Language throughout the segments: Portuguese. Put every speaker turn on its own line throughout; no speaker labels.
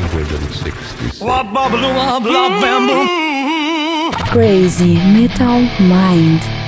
166.
Crazy Metal Mind.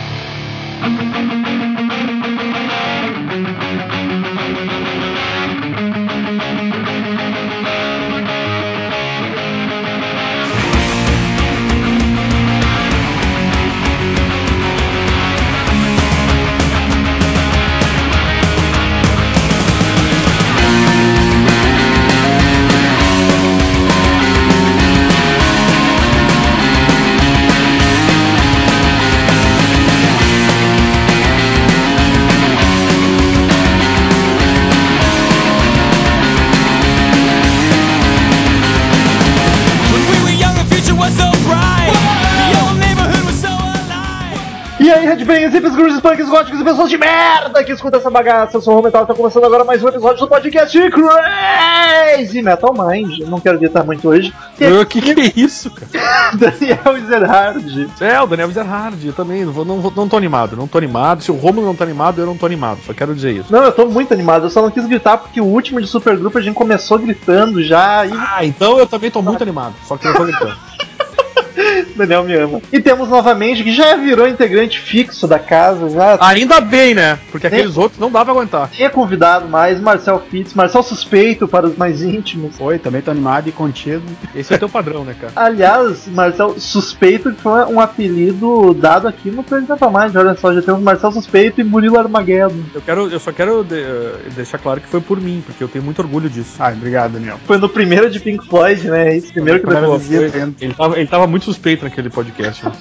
Hippies, grunges, punks, góticos e pessoas de merda que escuta essa bagaça. Eu sou o Romental, tá começando agora mais um episódio do podcast Crazy Metal Mind. Não quero gritar muito hoje. E
O que, que é isso, cara?
Daniel Ezerhard.
É, o Daniel Zerhard, eu também. Não, vou- não, vou- não tô animado, não tô animado. Se o Romulo não tá animado, eu não tô animado. Só quero dizer isso.
Não, eu tô muito animado, eu só não quis gritar porque o último de Supergrupo a gente começou gritando já e
Ah, então eu também tô muito animado. Só que eu tô gritando.
Daniel me ama. E temos novamente, que já virou integrante fixo da casa, já
Ainda bem, né? Porque aqueles outros não dá pra aguentar.
tinha convidado mais, Marcel Fitz, Marcel Suspeito para os mais íntimos.
Oi, também tô animado e contido.
Esse é teu padrão, né, cara?
Aliás, Marcel Suspeito que foi um apelido dado aqui no Presidente Mais. Olha só, já temos Marcel Suspeito e Murilo Armageddon.
Eu, quero, eu só quero de- eh, deixar claro que foi por mim, porque eu tenho muito orgulho disso.
Ah, obrigado, Daniel.
Foi no primeiro de Pink Floyd, né? Esse primeiro que
visita.
Ele tava, ele tava muito suspeito naquele podcast. né?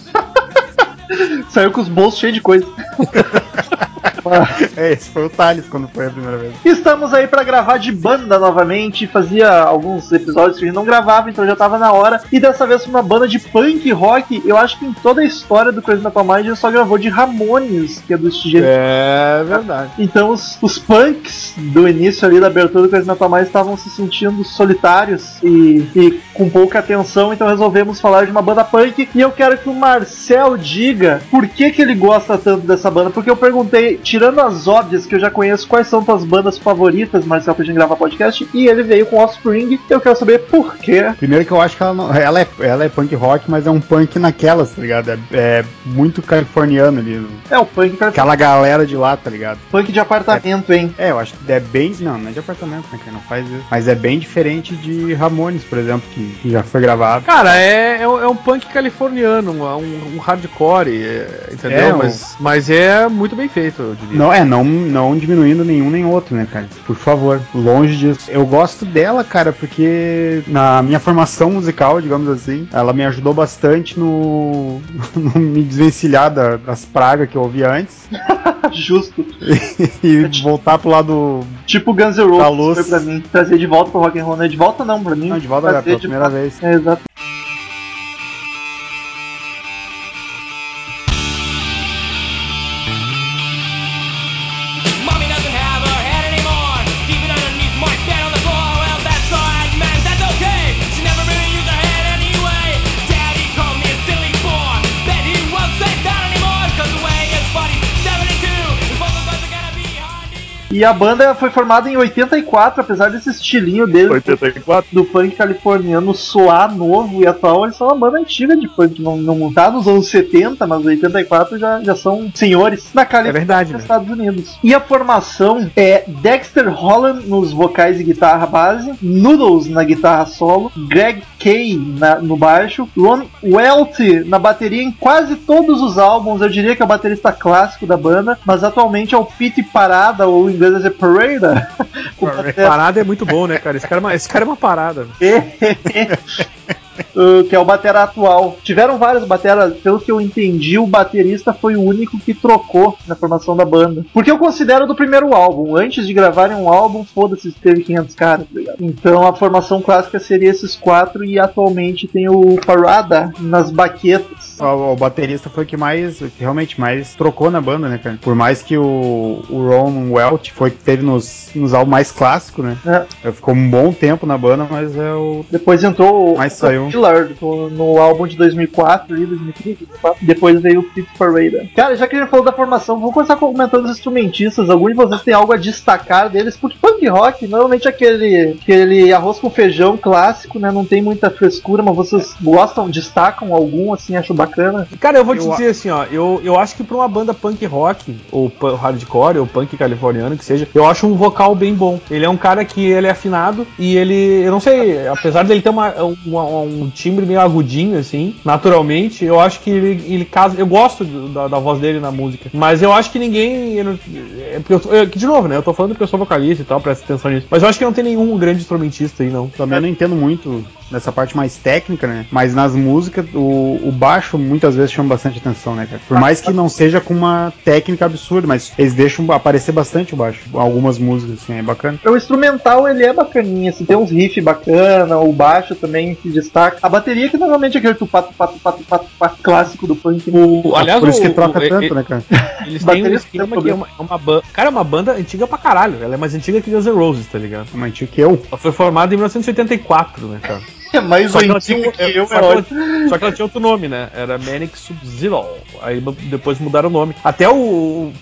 saiu com os bolsos cheios de coisa.
É, esse foi o Thales quando foi a primeira vez.
Estamos aí pra gravar de banda novamente. Fazia alguns episódios que a gente não gravava, então já tava na hora. E dessa vez uma banda de punk rock. Eu acho que em toda a história do Crazy Metal Mind a gente só gravou de Ramones, que é do estilo.
é verdade.
Então os, os punks do início ali da abertura do Crazy Metal Mind estavam se sentindo solitários e, e com pouca atenção, então resolvemos falar de uma banda punk. E eu quero que o Marcel diga por que, que ele gosta tanto dessa banda. Porque eu perguntei, tirando as óbvias que eu já conheço, quais são tuas bandas favoritas, Marcel, pra gente gravar podcast, e ele veio com Offspring. Eu quero saber por quê.
Primeiro que eu acho que ela, não, ela, é, ela é punk rock, mas é um punk naquelas, tá ligado? É, é muito californiano ali.
É o punk, cara,
Aquela galera de lá, tá ligado?
punk de apartamento, hein?
É, eu acho que é bem. Não, não é de apartamento, né? Que não faz isso. Mas é bem diferente de Ramones, por exemplo, que, que já foi gravado.
Cara, é, é, um, é um punk californiano, um, um hardcore, é, entendeu?
É,
mas, mas é muito bem feito, eu diria.
Não, é, não, não diminuindo nenhum nem outro, né, cara? Por favor, longe disso. Eu gosto dela, cara, porque na minha formação musical, digamos assim, ela me ajudou bastante no, no me desvencilhar da- das pragas que eu ouvia antes
Justo.
e voltar pro lado.
Tipo Guns N' Roses foi pra mim. Trazer de volta pro rock and roll, né? De volta não, pra mim.
Não, de volta
trazer
pela primeira
volta.
vez.
É, exato. E a banda foi formada em 84, apesar desse estilinho dele
84.
do punk californiano soar novo e atual, eles são uma banda antiga de punk. Não, não tá nos anos 70, mas 84 já, já são senhores na
É
Califórnia.
verdade,
nos
né?
Estados Unidos. E a formação é Dexter Holland nos vocais e guitarra base, Noodles na guitarra solo, Greg Kay na- no baixo, Ron Welty na bateria em quase todos os álbuns. Eu diria que é o baterista clássico da banda, mas atualmente é o Pete Parada, ou em inglês é Parada. batera-
Parada é muito bom, né, cara? Esse cara é uma, esse cara é uma parada.
Uh, que é o batera atual. Tiveram vários bateras, pelo que eu entendi, o baterista foi o único que trocou na formação da banda. Porque eu considero do primeiro álbum. Antes de gravarem um álbum, foda-se se teve 500 caras, tá ligado? Então a formação clássica seria esses quatro e atualmente tem o Parada nas baquetas.
O, o baterista foi o que mais, o que realmente mais trocou na banda, né, cara? Por mais que o, o Ron Welch foi que teve nos, nos álbuns mais clássicos, né?
É.
Ficou um bom tempo na banda, mas é o.
Depois entrou o
Mas saiu.
Willard no, no álbum de 2004, ali, 2003, 2004. Depois veio o Fit Parade. Cara, já que a gente falou da formação, vamos começar comentando os instrumentistas. Algum de vocês tem algo a destacar deles? Porque punk rock, normalmente aquele, aquele arroz com feijão clássico, né? Não tem muita frescura, mas vocês gostam, destacam algum, assim, acho bacana?
Cara, eu vou te
Eu-
dizer assim, ó, eu, eu acho que pra uma banda punk rock, ou hardcore, ou punk californiano, que seja, eu acho um vocal bem bom. Ele é um cara que ele é afinado e ele, eu não sei, apesar dele ter uma, uma- um timbre meio agudinho, assim, naturalmente, eu acho que ele, ele casa. Eu gosto da, da voz dele na música, mas eu acho que ninguém. não- é porque eu tô- eu- de novo, né? Eu tô falando porque eu sou vocalista e tal, presta atenção nisso. Mas eu acho que não tem nenhum grande instrumentista aí, não.
Também eu não entendo muito nessa parte mais técnica, né? Mas nas músicas, o, o baixo muitas vezes chama bastante atenção, né, cara? Por mais que não seja com uma técnica absurda, mas eles deixam aparecer bastante o baixo. Algumas músicas, assim, é bacana.
O instrumental ele é bacaninha, assim, tem uns riffs bacana, o baixo também se destaca. A bateria que normalmente é aquele tupá, tupá, tupá, tupá, tupá clássico do punk. né?
O, aliás,
Por isso que troca
o-
tanto, né, cara?
Eles têm um esquema que é uma, é uma banda. Cara, é uma banda antiga pra caralho. Ela é mais antiga que Guns N' Roses, tá ligado?
Uma antiga que eu.
Ela foi formada em 1984, né, cara?
É mais
Só que, ela tinha,
antigo
um-
que eu,
só,
é
que ela, só que ela tinha outro nome, né? Era Manic Sub-Zero. Aí depois mudaram o nome. Até o.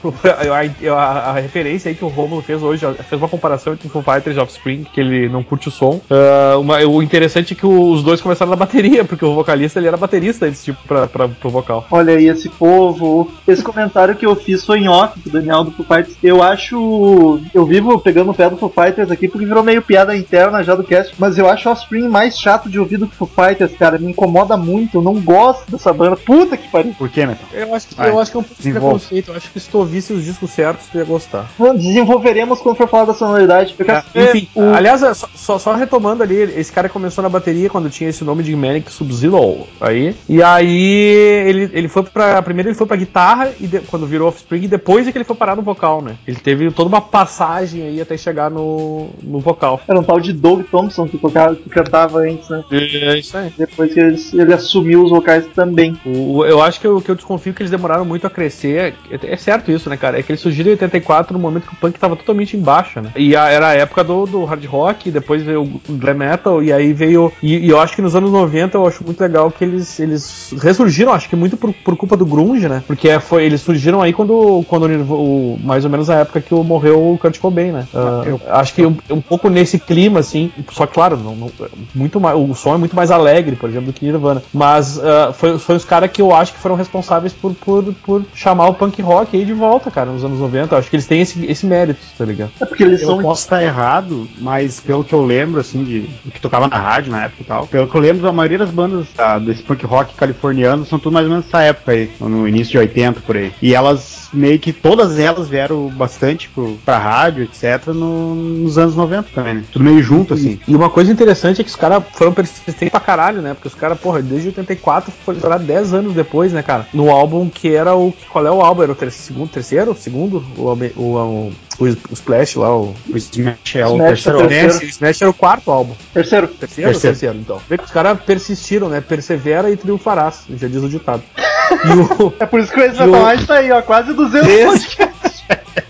o- a, a- a referência aí que o Romulo fez hoje, fez uma comparação entre o Foo Fighters e Offspring, que ele não curte o som. Ah, uma- o interessante é que os dois começaram na bateria, porque o vocalista ele era baterista antes, tipo, pra, pra, pro vocal.
Olha aí esse povo. Esse comentário que eu fiz foi em off do Daniel do Foo Fighters. Eu acho. Eu vivo pegando o pé do Foo Fighters aqui porque virou meio piada interna já do cast. Mas eu acho o Offspring mais chato de ouvir do que o Foo Fighters, cara. Me incomoda muito. Eu não gosto dessa banda. Puta que pariu.
Por quê, Metal?
Eu acho que,
Vai,
eu acho que é um pouco de preconceito. Eu acho que se tu ouvisse os discos certos, tu ia gostar.
Desenvolveremos quando for falar da sonoridade. Quero
Ah, Enfim,
o-
aliás, só, só- só retomando ali, esse cara começou na bateria quando tinha esse nome de Manic Sub-Zero aí. E aí ele, ele foi pra. Primeiro ele foi pra guitarra e de- quando virou Offspring, e depois é que ele foi parar no vocal, né? Ele teve toda uma passagem aí até chegar no, no vocal.
Era um tal de Doug Thompson que, tocava, que cantava antes, né?
É isso aí.
Depois que ele, ele assumiu os vocais também.
O, eu acho que o que eu desconfio é que eles demoraram muito a crescer. É, é certo isso, né, cara? É que eles surgiram em 84 no momento que o punk tava totalmente em baixa, né? E a- era a época do, do hard rock, depois veio o glam metal, e aí veio. E, e eu acho que nos anos 90 eu acho muito legal que eles, eles ressurgiram, acho que muito por, por culpa do Grunge, né? Porque é- foi, eles surgiram aí quando, quando o, mais ou menos a época que morreu o Kurt Cobain, né? Ah,
eu-
acho que um, um pouco nesse clima, assim, só que, claro, não, não- muito mais, o som é muito mais alegre, por exemplo, do que Nirvana. Mas ah, foi, foi os caras que eu acho que foram responsáveis por, por, por chamar o punk rock aí de volta, cara, nos anos 90. Eu acho que eles têm esse, esse mérito, tá ligado?
É porque eles
Eu
são.
posso estar errado, mas pelo que eu lembro, assim, de que tocava na rádio na época e tal, pelo que eu lembro, a maioria das bandas tá, desse punk rock californiano são tudo mais ou menos nessa época aí, no início de 80 por aí. E elas, meio que todas elas vieram bastante pro, pra rádio, etc., no- nos anos 90 também, né? Tudo meio junto, assim.
E uma coisa interessante é que os caras foram persistentes pra caralho, né? Porque os caras, porra, desde 84 foi estourar 10 anos depois, né, cara? No álbum que era o. Qual é o álbum? Era o ter segundo, terceiro? Segundo? O, o, o, o, o Splash lá, o.
O Smash é o
Smash
terceiro
é terceiro.
Smash era o quarto álbum.
Terceiro.
Terceiro, ou
Terceiro.
terceiro, então. Vê que os caras persistiram, né? Persevera e triunfarás, já diz o ditado. E o.
É por isso que o
E
Mind tá aí, ó. Quase 200
Esse-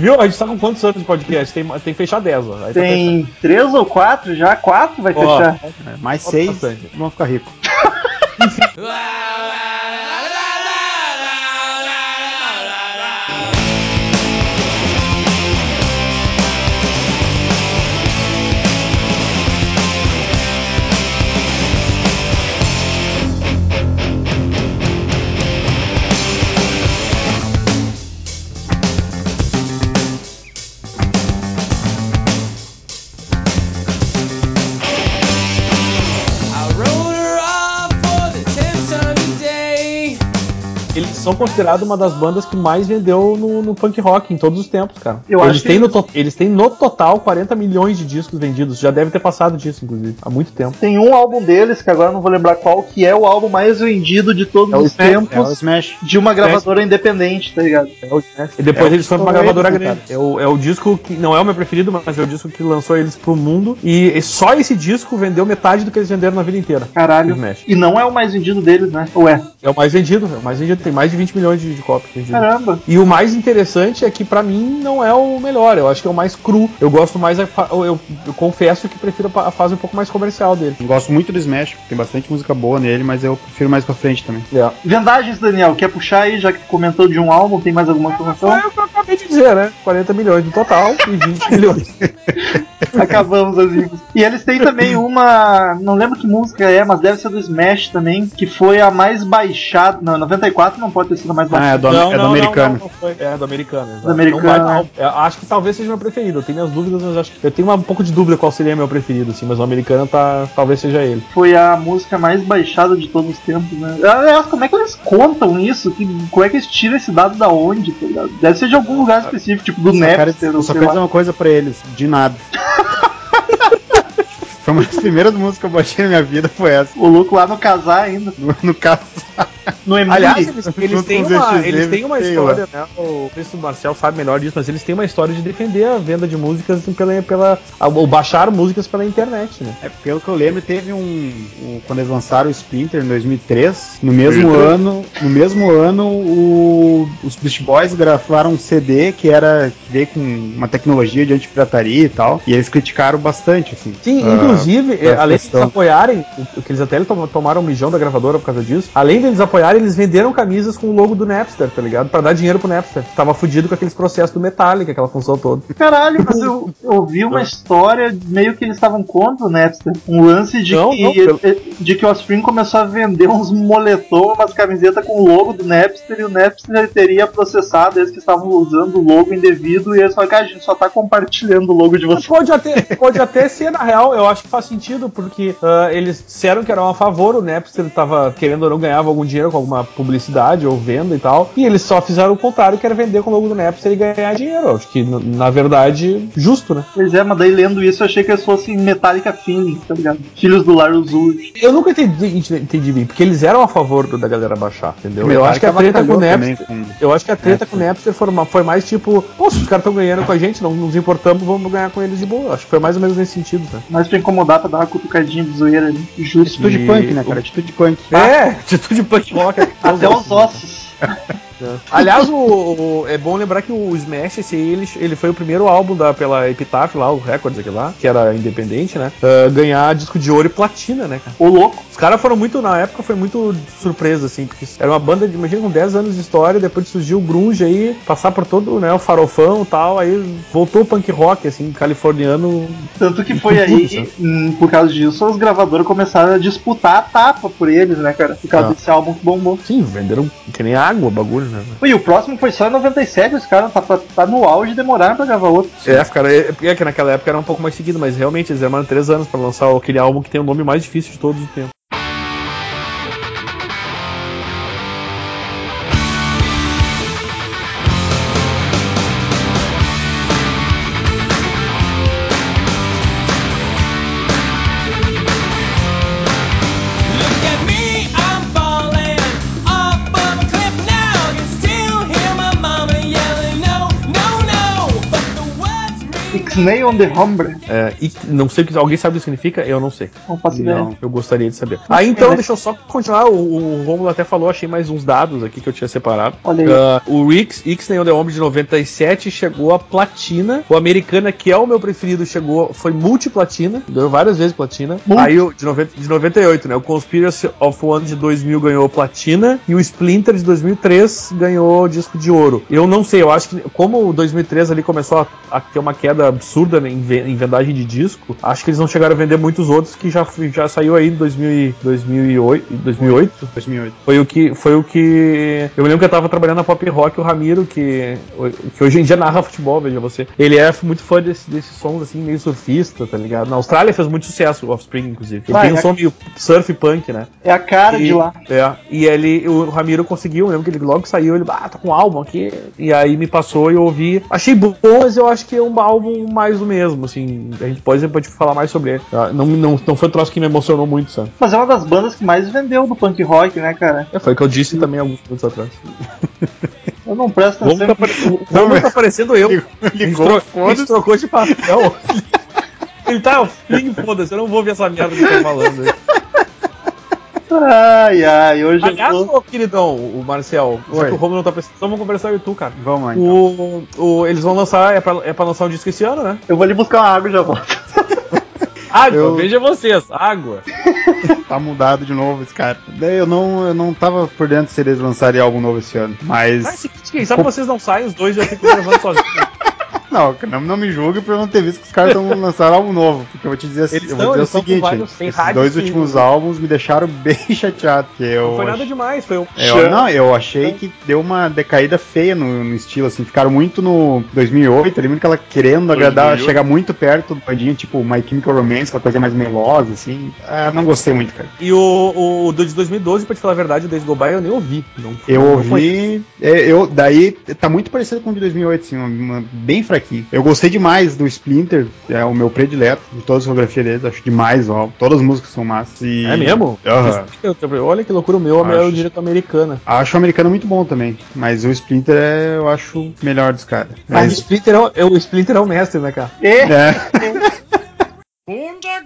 Viu? A gente tá com quantos anos de podcast? Tem, tem que fechar 10, ó. Aí tá
Tem três ou quatro já? Quatro vai
Ó.
fechar.
É, mais seis,
bastante.
vão ficar ricos.
são considerados uma das bandas que mais vendeu no, no punk rock em todos os tempos, cara.
Eu
eles,
acho
têm
que-
no to- eles têm no total 40 milhões de discos vendidos. Já deve ter passado disso, inclusive, há muito tempo.
Tem um álbum deles, que agora eu não vou lembrar qual, que é o álbum mais vendido de todos
É
os
Smash,
tempos
é o Smash.
de uma gravadora independente, tá ligado?
É o- E depois
É
eles foram pra
estourou
gravadora
eles,
grande. É o, é o disco que não é o meu preferido, mas é o disco que lançou eles pro mundo. E e só esse disco vendeu metade do que eles venderam na vida inteira.
Caralho.
Smash.
E não é o mais vendido deles, né? Ou é?
É o mais vendido, é o mais vendido. Tem mais de 20 milhões de, de cópias vendidas.
Caramba.
E o mais interessante é que pra mim não é o melhor, eu acho que é o mais cru. Eu gosto mais, a fa- eu, eu- eu confesso que prefiro a fase um pouco mais comercial dele.
Eu Gosto muito do Smash, tem bastante música boa nele, mas eu prefiro mais pra frente também.
É.
Vendagens, Daniel, quer puxar aí, já que tu comentou de um álbum, tem mais alguma informação?
Que eu acabei de dizer, né? 40 milhões no total e 20 milhões.
Acabamos as infos. E eles têm também uma. Não lembro que música é, mas deve ser do Smash também, que foi a mais baixada. Não, 94 não pode ter sido mais
Ah, é do, é do americano.
não foi. É do americano, exato.
Do americano.
Não vai- não, é, acho que talvez seja meu preferido. Eu tenho minhas dúvidas, mas acho que. Eu tenho uma- um pouco de dúvida qual seria meu preferido, assim, mas o americano tá. Talvez seja ele.
Foi a música mais baixada de todos os tempos, né? Aliás, como é que eles contam isso? Que, como é que eles tiram esse dado da onde, tá? Deve ser de algum lugar específico, tipo do Napster,
só quero dizer uma coisa pra eles, de nada. Foi uma das primeiras músicas que eu baixei na minha vida, foi essa.
O louco lá no casar ainda.
No, no caso.
No Emily.
Aliás, eles, eles têm uma, eles têm uma história, né? O Cristo Marcel sabe melhor disso, mas eles têm uma história de defender a venda de músicas pela, pela ou baixar músicas pela internet, né?
É, pelo que eu lembro, teve um, um- Quando eles lançaram o Splinter em 2003, no mesmo
2003?
ano, no mesmo ano, o- os Beast Boys gravaram um CD que era. que veio com uma tecnologia de antipirataria e tal. E eles criticaram bastante, assim.
Sim, inclusive, é, além de eles apoiarem, o, que eles até tom- tomaram um mijão da gravadora por causa disso, além deles apoiarem, eles venderam camisas com o logo do Napster, tá ligado? Pra dar dinheiro pro Napster. Tava fudido com aqueles processos do Metallica, aquela função toda.
Caralho, mas eu ouvi uma história meio que eles estavam contra o Napster. Um lance de,
Não,
que,
não, pelo-
de que o Offspring começou a vender uns moletom, umas camisetas com o logo do Napster e o Napster teria processado eles que estavam usando o logo indevido e eles falaram, cara, a gente só tá compartilhando o logo de vocês.
Pode até, pode até ser, na real, eu acho que faz sentido, porque ah, eles disseram que eram a favor, o Napster tava querendo ou não ganhava algum dinheiro com alguma publicidade ou venda e tal, e eles só fizeram o contrário, que era vender com o logo do Napster e ganhar dinheiro. Acho que, na- verdade, justo, né?
Pois é, mas daí lendo isso eu achei que eles fossem Metallica Feeling, tá ligado? Filhos do Lars Ulrich.
Eu nunca entendi, entendi bem, porque eles eram a favor do- da galera baixar, entendeu? Eu acho que a treta com o Napster.
com-
Eu acho que a treta com o Napster foi, uma- foi mais tipo, pô, se os caras estão ganhando com a gente, não nos importamos, vamos ganhar com eles de boa. Acho que foi mais ou menos nesse sentido, né?
Mas pra incomodar, pra dar uma cutucadinha de zoeira ali. Justo.
Atitude
E-
punk, né, cara? Atitude punk.
É, atitude punk rock.
Até os ossos.
Aliás, o, o- é bom lembrar que o Smash, esse aí, ele, ele foi o primeiro álbum da, pela Epitaph lá, o Records aqui lá, que era independente, né? ah, ganhar disco de ouro e platina, né, cara?
Ô louco.
Os caras foram muito, na época, foi muito surpresa, assim, porque era uma banda, de, imagina, com 10 anos de história, depois de surgir o grunge aí, passar por todo, né, o farofão e tal, aí voltou o punk rock, assim, californiano.
Tanto que foi aí, hum, por causa disso, as gravadoras começaram a disputar a tapa por eles, né, cara? Por causa
Ah.
desse álbum que bombou.
Sim, venderam que nem água o bagulho, né?
E o próximo foi só em 97, os caras tá, tá no auge e demoraram pra gravar outro.
É, cara, é, é que naquela época era um pouco mais seguido, mas realmente eles demoraram 3 anos pra lançar aquele álbum que tem o nome mais difícil de todos os tempos.
Ixnay on the Hombre.
É, e não sei o que alguém sabe o que significa, eu não sei.
Não faço ideia.
Não.
Eu gostaria de saber. Aí então,
né?
deixa eu só continuar. O, o Romulo até falou, achei mais uns dados aqui que eu tinha separado.
Olha aí.
Ah, o Rix, Ixnay on the Hombre de 97 chegou a platina. O Americana, que é o meu preferido, chegou, foi multiplatina. Ganhou várias vezes platina.
Multi.
Aí o de, 90, de 98, né? O Conspiracy of One de 2000 ganhou platina. E o Splinter de 2003 ganhou disco de ouro. Eu não sei, eu acho que como o 2003 ali começou a, a ter uma queda absurda em, ve- em vendagem de disco, acho que eles não chegaram a vender muitos outros que já, já saiu aí em 2000, e- 2008, 2008.
2008.
Foi o que foi o que eu me lembro que eu tava trabalhando na Pop Rock o Ramiro que que hoje em dia narra futebol, veja você. Ele é muito fã desse, desses sons assim meio surfista, tá ligado? Na Austrália fez muito sucesso o Offspring inclusive. Ele
Vai,
tem um
é-
som meio surf punk, né?
É a cara
E,
de lá.
é, e ele, o Ramiro conseguiu, eu lembro que ele logo saiu, ele, ah, tá com um álbum aqui. E aí me passou e eu ouvi. Achei bom, mas eu acho que é um álbum mais do mesmo, assim. A gente pode, pode falar mais sobre ele. tá? Não, não, não foi um troço que me emocionou muito, sabe?
Mas é uma das bandas que mais vendeu do punk rock, né, cara?
É, foi o que eu disse também alguns minutos atrás.
Eu não presto atenção.
tá, pare- o Romulo tá parecendo eu.
Ligou,
A gente,
ligou,
tro- a
foda-se.
gente trocou de papel. Ele tá, fim, foda-se, eu não vou ouvir essa merda que tá falando. aí.
Ai, ai, hoje
Aliás,
eu tô...
ô, queridão, o Marcel, já
Oi.
que o Romulo não tá precisando, vamos conversar eu e tu, cara.
Vamos lá, então.
O, o- eles vão lançar, é pra, é pra lançar um disco esse ano, né?
Eu vou ali buscar uma água e já volto.
Água,
Eu-
veja vocês, água.
Tá mudado de novo esse cara. Daí Eu não, eu não tava por dentro se eles lançarem algo novo esse ano. Mas.
Ah, seguinte, quem sabe vocês não saem, os dois já ficam gravando sozinhos.
Não, não, não me julgue por eu não ter visto que os caras estão lançando algo novo. Porque eu vou te dizer, assim,
Eles
eu vou dizer o seguinte:
vários-
esses dois
que-
últimos álbuns me deixaram bem chateado. Que eu
Não foi nada demais, foi um.
eu, não, eu achei que deu uma decaída feia no, no estilo, assim. Ficaram muito no 2008, ali, muito aquela querendo agradar,
2008.
chegar muito perto do bandinho, tipo My Chemical Romance, aquela coisa mais melosa, assim. Ah, não gostei muito, cara.
E o, o de 2012, pra te falar a verdade, o Days Go By eu nem ouvi. Não,
Eu
não
ouvi. é, eu, daí tá muito parecido com o de 2008, assim, uma, uma- bem fraquinho. Eu gostei demais do Splinter, é o meu predileto de toda a discografia dele, acho demais álbum. Todas as músicas são massas. E...
É mesmo? Eu- Olha que loucura o meu,
Acho.
é o direito americana.
Acho o americano muito bom também, mas o Splinter é, eu acho o melhor dos caras.
Mas o Splinter é, o- é o Splinter é o mestre, né, cara?
É,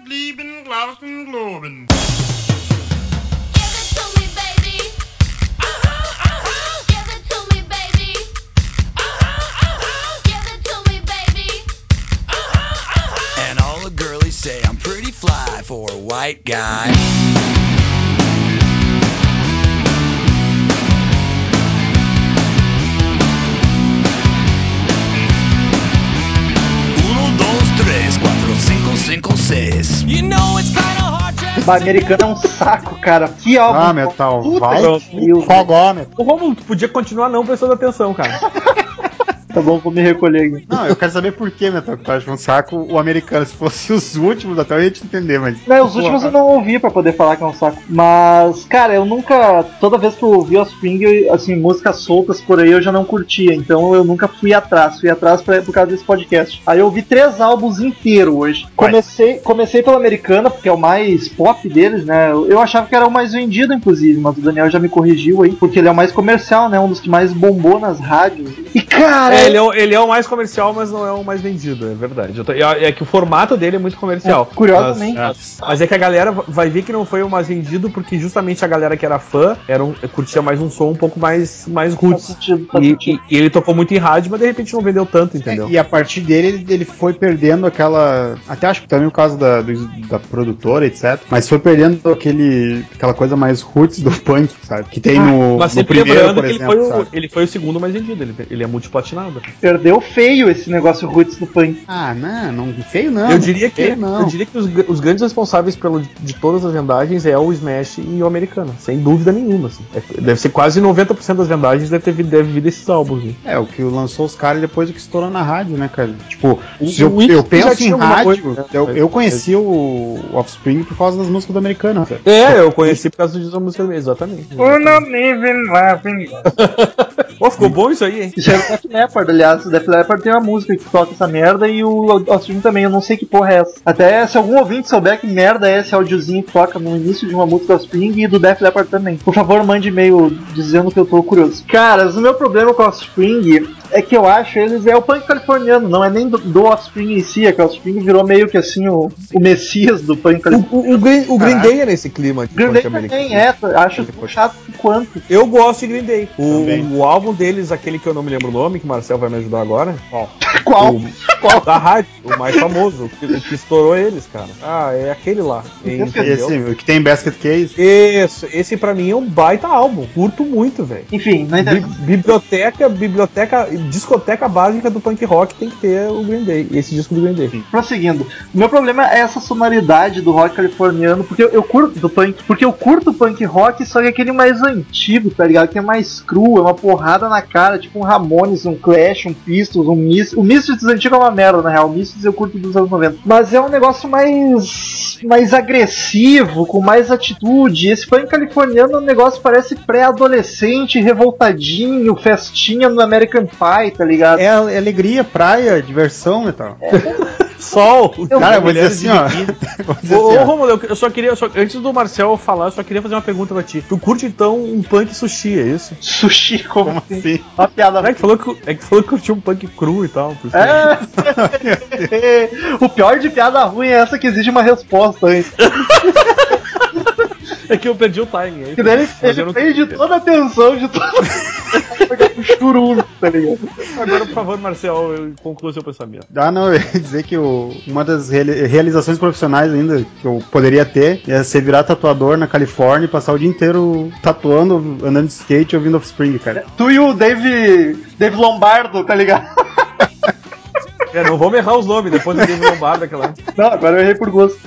Lieben, Glauben, Globen.
Say I'm pretty fly for a white guy. Uno, dos, tres, cuatro, cinco, cinco, seis.
You know it's kinda hard to
o americano é um saco, cara. Que álbum.
ah, metal,
Puta
vai,
que velho.
fogó, metal.
O Romulo, tu podia continuar não prestando atenção, cara.
Tá bom, vou me recolher aqui.
Não, eu quero saber por que tu acha um saco o americano. Se fosse os últimos, até eu ia te entender, mas.
Não, os últimos eu não ouvi pra poder falar que é um saco. Mas, cara, eu nunca. Toda vez que eu ouvi Offspring, assim, músicas soltas por aí eu já não curtia. Então eu nunca fui atrás. Fui atrás pra, por causa desse podcast. Aí eu ouvi três álbuns inteiros hoje. Comecei, comecei pela americana, porque é o mais pop deles, né? Eu, eu achava que era o mais vendido, inclusive, mas o Daniel já me corrigiu aí, porque ele é o mais comercial, né? Um dos que mais bombou nas rádios. E, cara.
É, ele, é, o- ele é o mais comercial, mas não é o mais vendido, é verdade. Eu tô- é, é que o formato dele é muito comercial.
É, curiosamente.
Mas, mas é que a galera vai ver que não foi o mais vendido, porque justamente a galera que era fã era um, curtia mais um som um pouco mais, mais
Faz
roots.
sentido, faz
E,
sentido.
e- e ele tocou muito em rádio, mas de repente não vendeu tanto, entendeu?
E a partir dele, ele, ele foi perdendo aquela. Até acho que também por causa da, do- da produtora, etc. Mas foi perdendo aquele, aquela coisa mais roots do punk, sabe? Que tem no,
Mas
no
sempre
primeiro,
lembrando
por
que ele
exemplo.
foi, o, ele foi o segundo mais vendido, ele, ele é multiplatinado.
Perdeu feio esse negócio roots do punk.
Ah, não, não feio não.
eu, diria que,
feio não.
eu diria que os, os grandes responsáveis pelo, de todas as vendagens é o Smash e o Americana, sem dúvida nenhuma. assim. É- deve ser quase 90% das vendagens deve ter deve vir desses álbuns. né?
É, o que lançou os caras depois do que estourou na rádio, né, cara? Tipo,
O-
se eu,
o
eu
já
penso em rádio,
coisa,
eu, eu conheci o Offspring por causa das músicas do americano, cara.
É, eu conheci por causa de uma música mesmo, exatamente. Pô, ficou bom isso aí, hein?
Isso é o Leppard, aliás. O Def Leppard tem uma música que toca essa merda e o Offspring também. Eu não sei que porra é essa. Até se algum ouvinte souber que merda é esse áudiozinho que toca no início de uma música do Offspring e do Def Leppard também. Por favor, mande e-mail dizendo que eu tô curioso. Caras, o meu problema com o Offspring é que eu acho eles é o punk californiano, não é nem do, do Offspring em si, é que o Offspring virou meio que assim o, o messias do punk
O,
californiano.
o, o Green, o Green. Day é nesse clima de
Green Day
punk
também
americano.
é, acho chato quanto.
Eu gosto de Green Day. O, o álbum deles, aquele que eu não me lembro o nome, que o Marcel vai me ajudar agora.
Qual?
O, da rádio, o mais famoso, o que, que estourou eles, cara. Ah, é aquele lá.
Esse, o que tem Basket Case.
Isso, esse pra mim é um baita álbum. Curto muito, velho.
Enfim, não
Bi-
interessa.
Biblioteca, biblioteca, discoteca básica do punk rock tem que ter o Green Day, esse disco do Green Day.
Prosseguindo. O meu problema é essa sonoridade do rock californiano, porque eu, curto do punk, porque eu curto punk rock, só que aquele mais antigo, tá ligado? Que é mais cru, é uma porrada na cara, tipo um Ramones, um Clash, um Pistols, um Misfits. O Misfits antigo é uma merda, na real. O Misfits eu curto dos anos 90. Mas é um negócio mais mais agressivo, com mais atitude. Esse punk californiano, o negócio parece pré-adolescente, revoltadinho, festinha no American Pie, tá ligado?
É é alegria, praia, diversão e tal.
Sol!
Cara, eu vou dizer assim, ó. dizer
Ô,
assim,
ô. Romulo, eu- só queria, só- antes do Marcel falar, eu só queria fazer uma pergunta pra ti. Tu curte então um punk sushi, é isso?
Sushi, como, assim?
assim?
Uma piada
É que falou que, é que falou que curtiu um punk cru e tal.
É. o pior de piada ruim é essa que exige uma resposta antes.
É que eu perdi o timing aí.
Que daí ele, ele
não-
prende toda a atenção de todo. um churume, tá ligado?
Agora, por favor, Marcel, conclua seu pensamento.
Ah, não, eu ia dizer que o- uma das reali- realizações profissionais ainda que eu poderia ter é ser virar tatuador na Califórnia e passar o dia inteiro tatuando, andando de skate e ouvindo Offspring, cara.
Tu e o Dave, Dave Lombardo, tá ligado?
É, não vamos errar os nomes, depois do David Lombardo aquela.
Não, agora eu errei por gosto.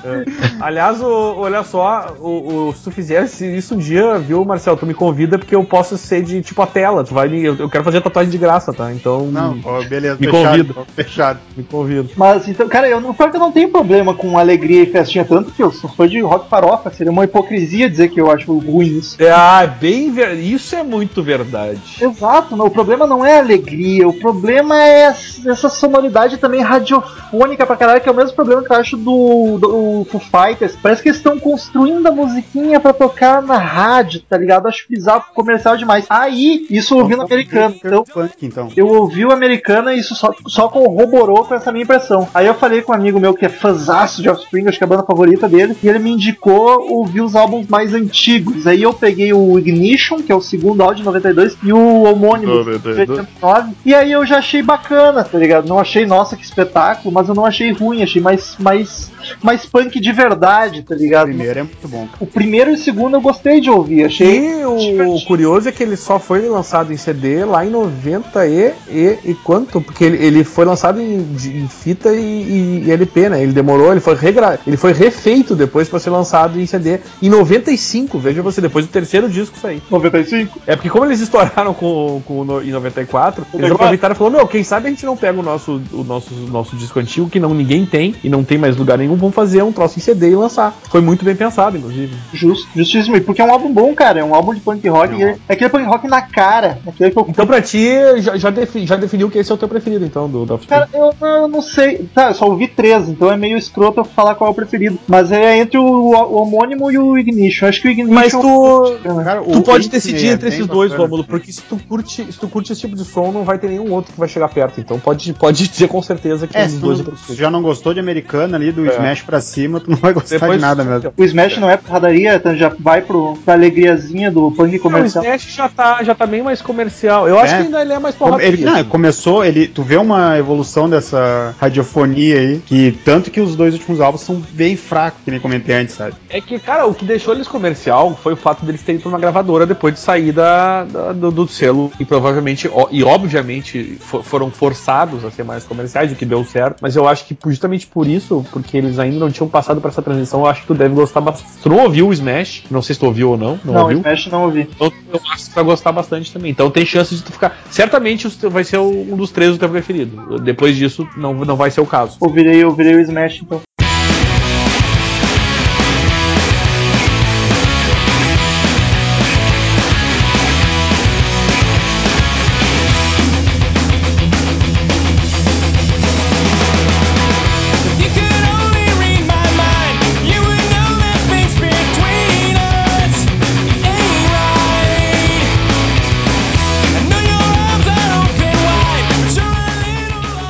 Aliás, o- olha só, o, o- se tu fizesse isso um dia, viu, Marcel, tu me convida porque eu posso ser de tipo a tela. Tu vai me, eu, eu quero fazer tatuagem de graça, tá? Então,
Não, ó, beleza,
Me
fechado,
convida.
ó, fechado.
me convido.
Mas então, cara, eu não, pior que eu não tenho problema com alegria e festinha, tanto que eu sou fã de rock farofa. Seria uma hipocrisia dizer que eu acho ruim isso.
É, ah, é bem ver... Isso é muito verdade.
Exato, não, o problema não é alegria, o problema é essa sonoridade também radiofônica pra caralho, que é o mesmo problema que eu acho do, do Foo Fighters. Parece que eles estão construindo a musiquinha pra tocar na rádio, tá ligado? Acho bizarro, comercial demais. Aí, isso ouvindo americano. Então,
Punk, então.
eu ouvi o americano e isso só, só corroborou com essa minha impressão. Aí eu falei com um amigo meu que é fãzaço de Offspring, acho que é a banda favorita dele, e ele me indicou ouvir os álbuns mais antigos. Aí eu peguei o Ignition, que é o segundo álbum de 92, e o homônimo de 89, e aí eu já achei bacana, tá ligado? Não achei, nossa, que espetáculo, mas eu não achei ruim, achei mais, mais, mais punk de verdade, tá
O
ligado?
primeiro é muito bom.
O primeiro e o segundo eu gostei de ouvir, achei.
E o curioso é que ele só foi lançado em CD lá em 90 e, e, e quanto? Porque ele, ele foi lançado em, em fita e, e- LP, né? Ele demorou, ele foi, regra, ele foi refeito depois pra ser lançado em CD em 95, veja você, depois do terceiro disco sair.
95?
É porque como eles estouraram com, com o no- em 94, eles
94.
aproveitaram e falaram, meu, quem sabe a gente não pega o nosso, o nosso, nosso disco antigo, que não ninguém tem, e não tem mais lugar nenhum, vamos fazer um troço em CD e lançar. Foi muito bem pensado, inclusive.
Justo, justíssimo. Porque é um álbum bom, cara. É um álbum de punk rock.
É um
é- é aquele punk rock na cara. é Aquele que eu
Então pra ti, já, já, defi- já definiu que esse é o teu preferido, então, do, Offspring.
Cara, eu, eu não sei. Tá, eu só ouvi três, então é meio escroto eu falar qual é o preferido. Mas é entre o, o homônimo e o Ignition. Acho que o Ignition.
Mas tu,
Cara,
tu pode decidir
é
entre esses dois. Rômulo, porque se tu, curte, se tu curte esse tipo de som, não vai ter nenhum outro que vai chegar perto. Então pode, pode dizer com certeza que
É, tu,
dois é
tu já não gostou de americana ali, do
É.
Smash pra cima, tu não vai gostar
Depois-
de nada mesmo.
O Smash não é porradaria, então já vai pro, pra alegriazinha do punk
Não, o
comercial.
Smash já tá, já tá bem mais comercial. Eu acho
É.
que ainda ele é mais porradaria.
ele, não,
assim.
começou, ele, tu vê uma evolução dessa radiofonia aí, que tanto que os dois últimos álbuns são bem fracos, que nem comentei antes, sabe?
É que, cara, o que deixou eles comercial foi o fato deles terem ido pra uma gravadora depois de sair da, da- do, do selo e provavelmente, e obviamente fo- foram forçados a ser mais comerciais, o que deu certo, mas eu acho que justamente por isso, porque eles ainda não tinham passado por essa transição, eu acho que tu deve gostar bastante. Tu não ouviu o Smash, não sei se tu ouviu ou não, não,
Não, o
ouviu?
Smash não ouvi.
Então eu acho que tu vai gostar bastante também. Então tem chance de tu ficar. Certamente vai ser um dos três o teu preferido. Depois disso, não, não vai ser o caso.
Ouvirei, ouvirei o Smash então.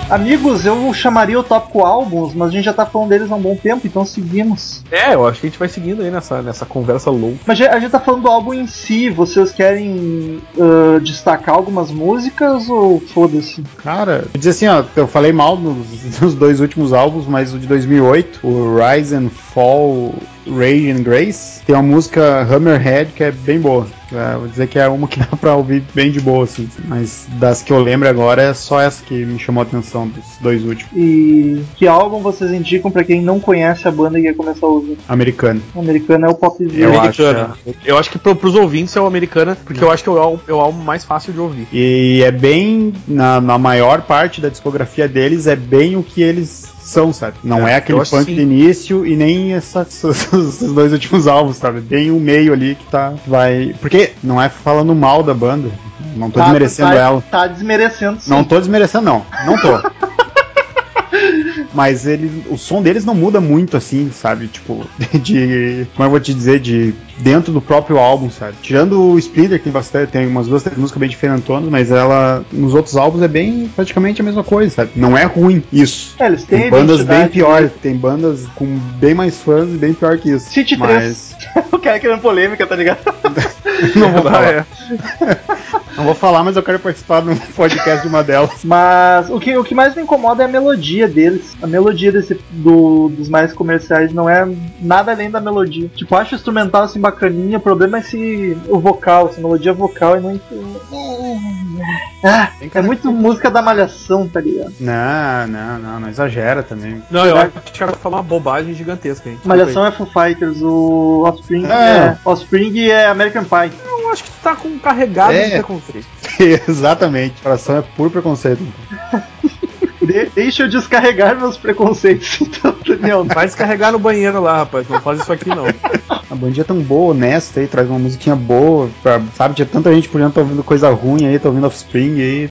Amigos, eu chamaria o tópico álbuns, mas a gente já tá falando deles há um bom tempo, então seguimos.
É, eu acho que a gente vai seguindo aí nessa, nessa conversa louca.
Mas a gente tá falando do álbum em si, vocês querem ah, destacar algumas músicas ou foda-se?
Cara, eu dizer assim, ó, eu falei mal nos, nos dois últimos álbuns, mas o de 2008, o Rise and Fall Rage and Grace, tem uma música Hammerhead que é bem boa. É, vou dizer que é uma que dá pra ouvir bem de boa, assim. Mas das que eu lembro agora é só essa que me chamou a atenção dos dois últimos.
E que álbum vocês indicam pra quem não conhece a banda e quer começar a ouvir?
Americano.
O americano é o popzinho.
Eu acho,
Americana. Eu acho que pro, pros ouvintes é o americana, porque eu acho que é o, álbum- é o álbum mais fácil de ouvir.
E é bem, na, na maior parte da discografia deles, é bem o que eles são, sabe? Não
É,
é, aquele punk
sim.
de início e nem essa- esses dois últimos álbuns, sabe? Bem o meio ali que tá. Vai. Porque não é falando mal da banda. Não tô desmerecendo
tá,
ela.
Tá desmerecendo sim.
Não tô desmerecendo, não. Não tô. Mas ele, o som deles não muda muito assim, sabe? Tipo, de. Como eu vou te dizer? De. Dentro do próprio álbum, sabe? Tirando o Splinter, que tem bastante, tem umas duas, três músicas bem diferentonas, mas ela. Nos outros álbuns é bem praticamente a mesma coisa, sabe? Não é ruim isso.
É, eles têm
Tem bandas bem
identidade,
piores, tem bandas com bem mais fãs e bem pior que isso.
City
mas
3. o cara querendo polêmica, tá ligado?
não vou falar.
É.
Não vou falar, mas eu quero participar de um podcast de uma delas.
Mas o que, o que mais me incomoda é a melodia deles. A melodia desse, do, dos mais comerciais não é nada além da melodia. Tipo, acho o instrumental assim bacaninha, o problema é se o vocal, se a melodia vocal e não. Ah, é muito música da malhação, tá ligado?
Não, não, não, não exagera também.
Não, eu acho que vai falar uma bobagem gigantesca, hein?
Malhação é Foo Fighters, o Offspring
É.
é, Offspring é American Pie.
Acho que tu tá com carregado
É.
de preconceito.
Exatamente. Coração é puro preconceito.
De- deixa eu descarregar meus preconceitos, então, Daniel.
Vai descarregar no banheiro lá, rapaz. Não faz isso aqui, não.
A bandinha é tão boa, honesta aí, traz uma musiquinha boa, pra- sabe? Tinha tanta gente por dentro tá ouvindo coisa ruim aí, tá ouvindo Offspring aí.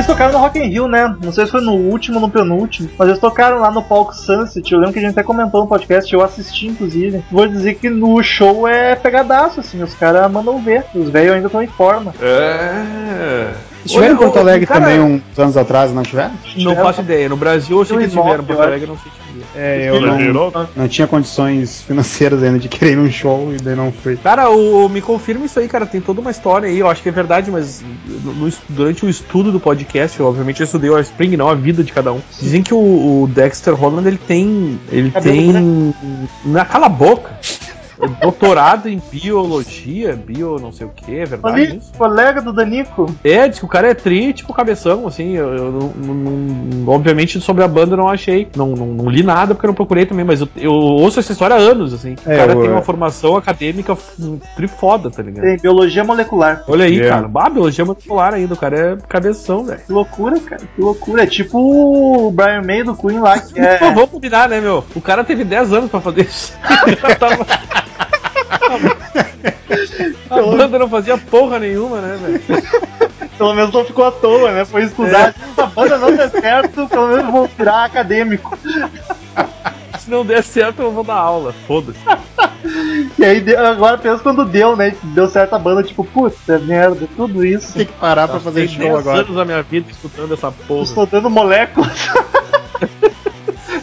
Eles tocaram no Rock in Rio, né? Não sei se foi no último ou no penúltimo, mas eles tocaram lá no palco Sunset. Eu lembro que a gente até comentou no podcast, eu assisti inclusive. Vou dizer que no show é pegadaço, assim, os caras mandam ver. Os velhos ainda estão em forma.
É.
Estiveram em Porto Alegre
cara-
também uns anos atrás, não tiveram?
Não faço ideia. No Brasil eu sei que eles
Tem um
tiveram, em Porto Alegre eu não sei que dia.
É, eu não, não tinha condições financeiras ainda de querer ir num show e daí não fui.
Cara, o, me confirma isso aí, cara. Tem toda uma história aí. Eu acho que é verdade, mas no- no- durante o estudo do podcast, eu, obviamente eu estudei o Spring, não a vida de cada um. Dizem que o, o Dexter Holland ele tem. Ele
Cabelo
tem. Na cala a boca. Doutorado em biologia, bio não sei o que, é verdade
Ali,
isso?
colega do Danico.
É, diz que o cara é tri, tipo cabeção, assim. Eu, eu não, não- não- obviamente sobre a banda eu não achei. Não, não, não li nada porque eu não procurei também, mas eu, eu ouço essa história há anos, assim. O
É,
cara
eu-
tem uma formação acadêmica f- tri foda, tá ligado?
Tem biologia molecular.
Olha aí,
É.
cara. Bah, biologia molecular ainda, o cara é cabeção, velho.
Que loucura, cara. Que loucura. É tipo o Brian May do Queen lá, que é.
Pô, vamos combinar, né, meu? O cara teve 10 anos pra fazer isso. O cara tava- A banda não fazia porra nenhuma, né, velho?
Pelo menos não ficou à toa, né? Foi estudar. Se a banda não der certo, pelo menos vou virar acadêmico.
Se não der certo, eu vou dar aula. Foda-se.
E aí agora pensa quando deu, né? Deu certo a banda, tipo, puta merda, tudo isso.
Tem que parar pra fazer show
10
agora.
anos da minha vida escutando essa porra.
Estou dando moléculas.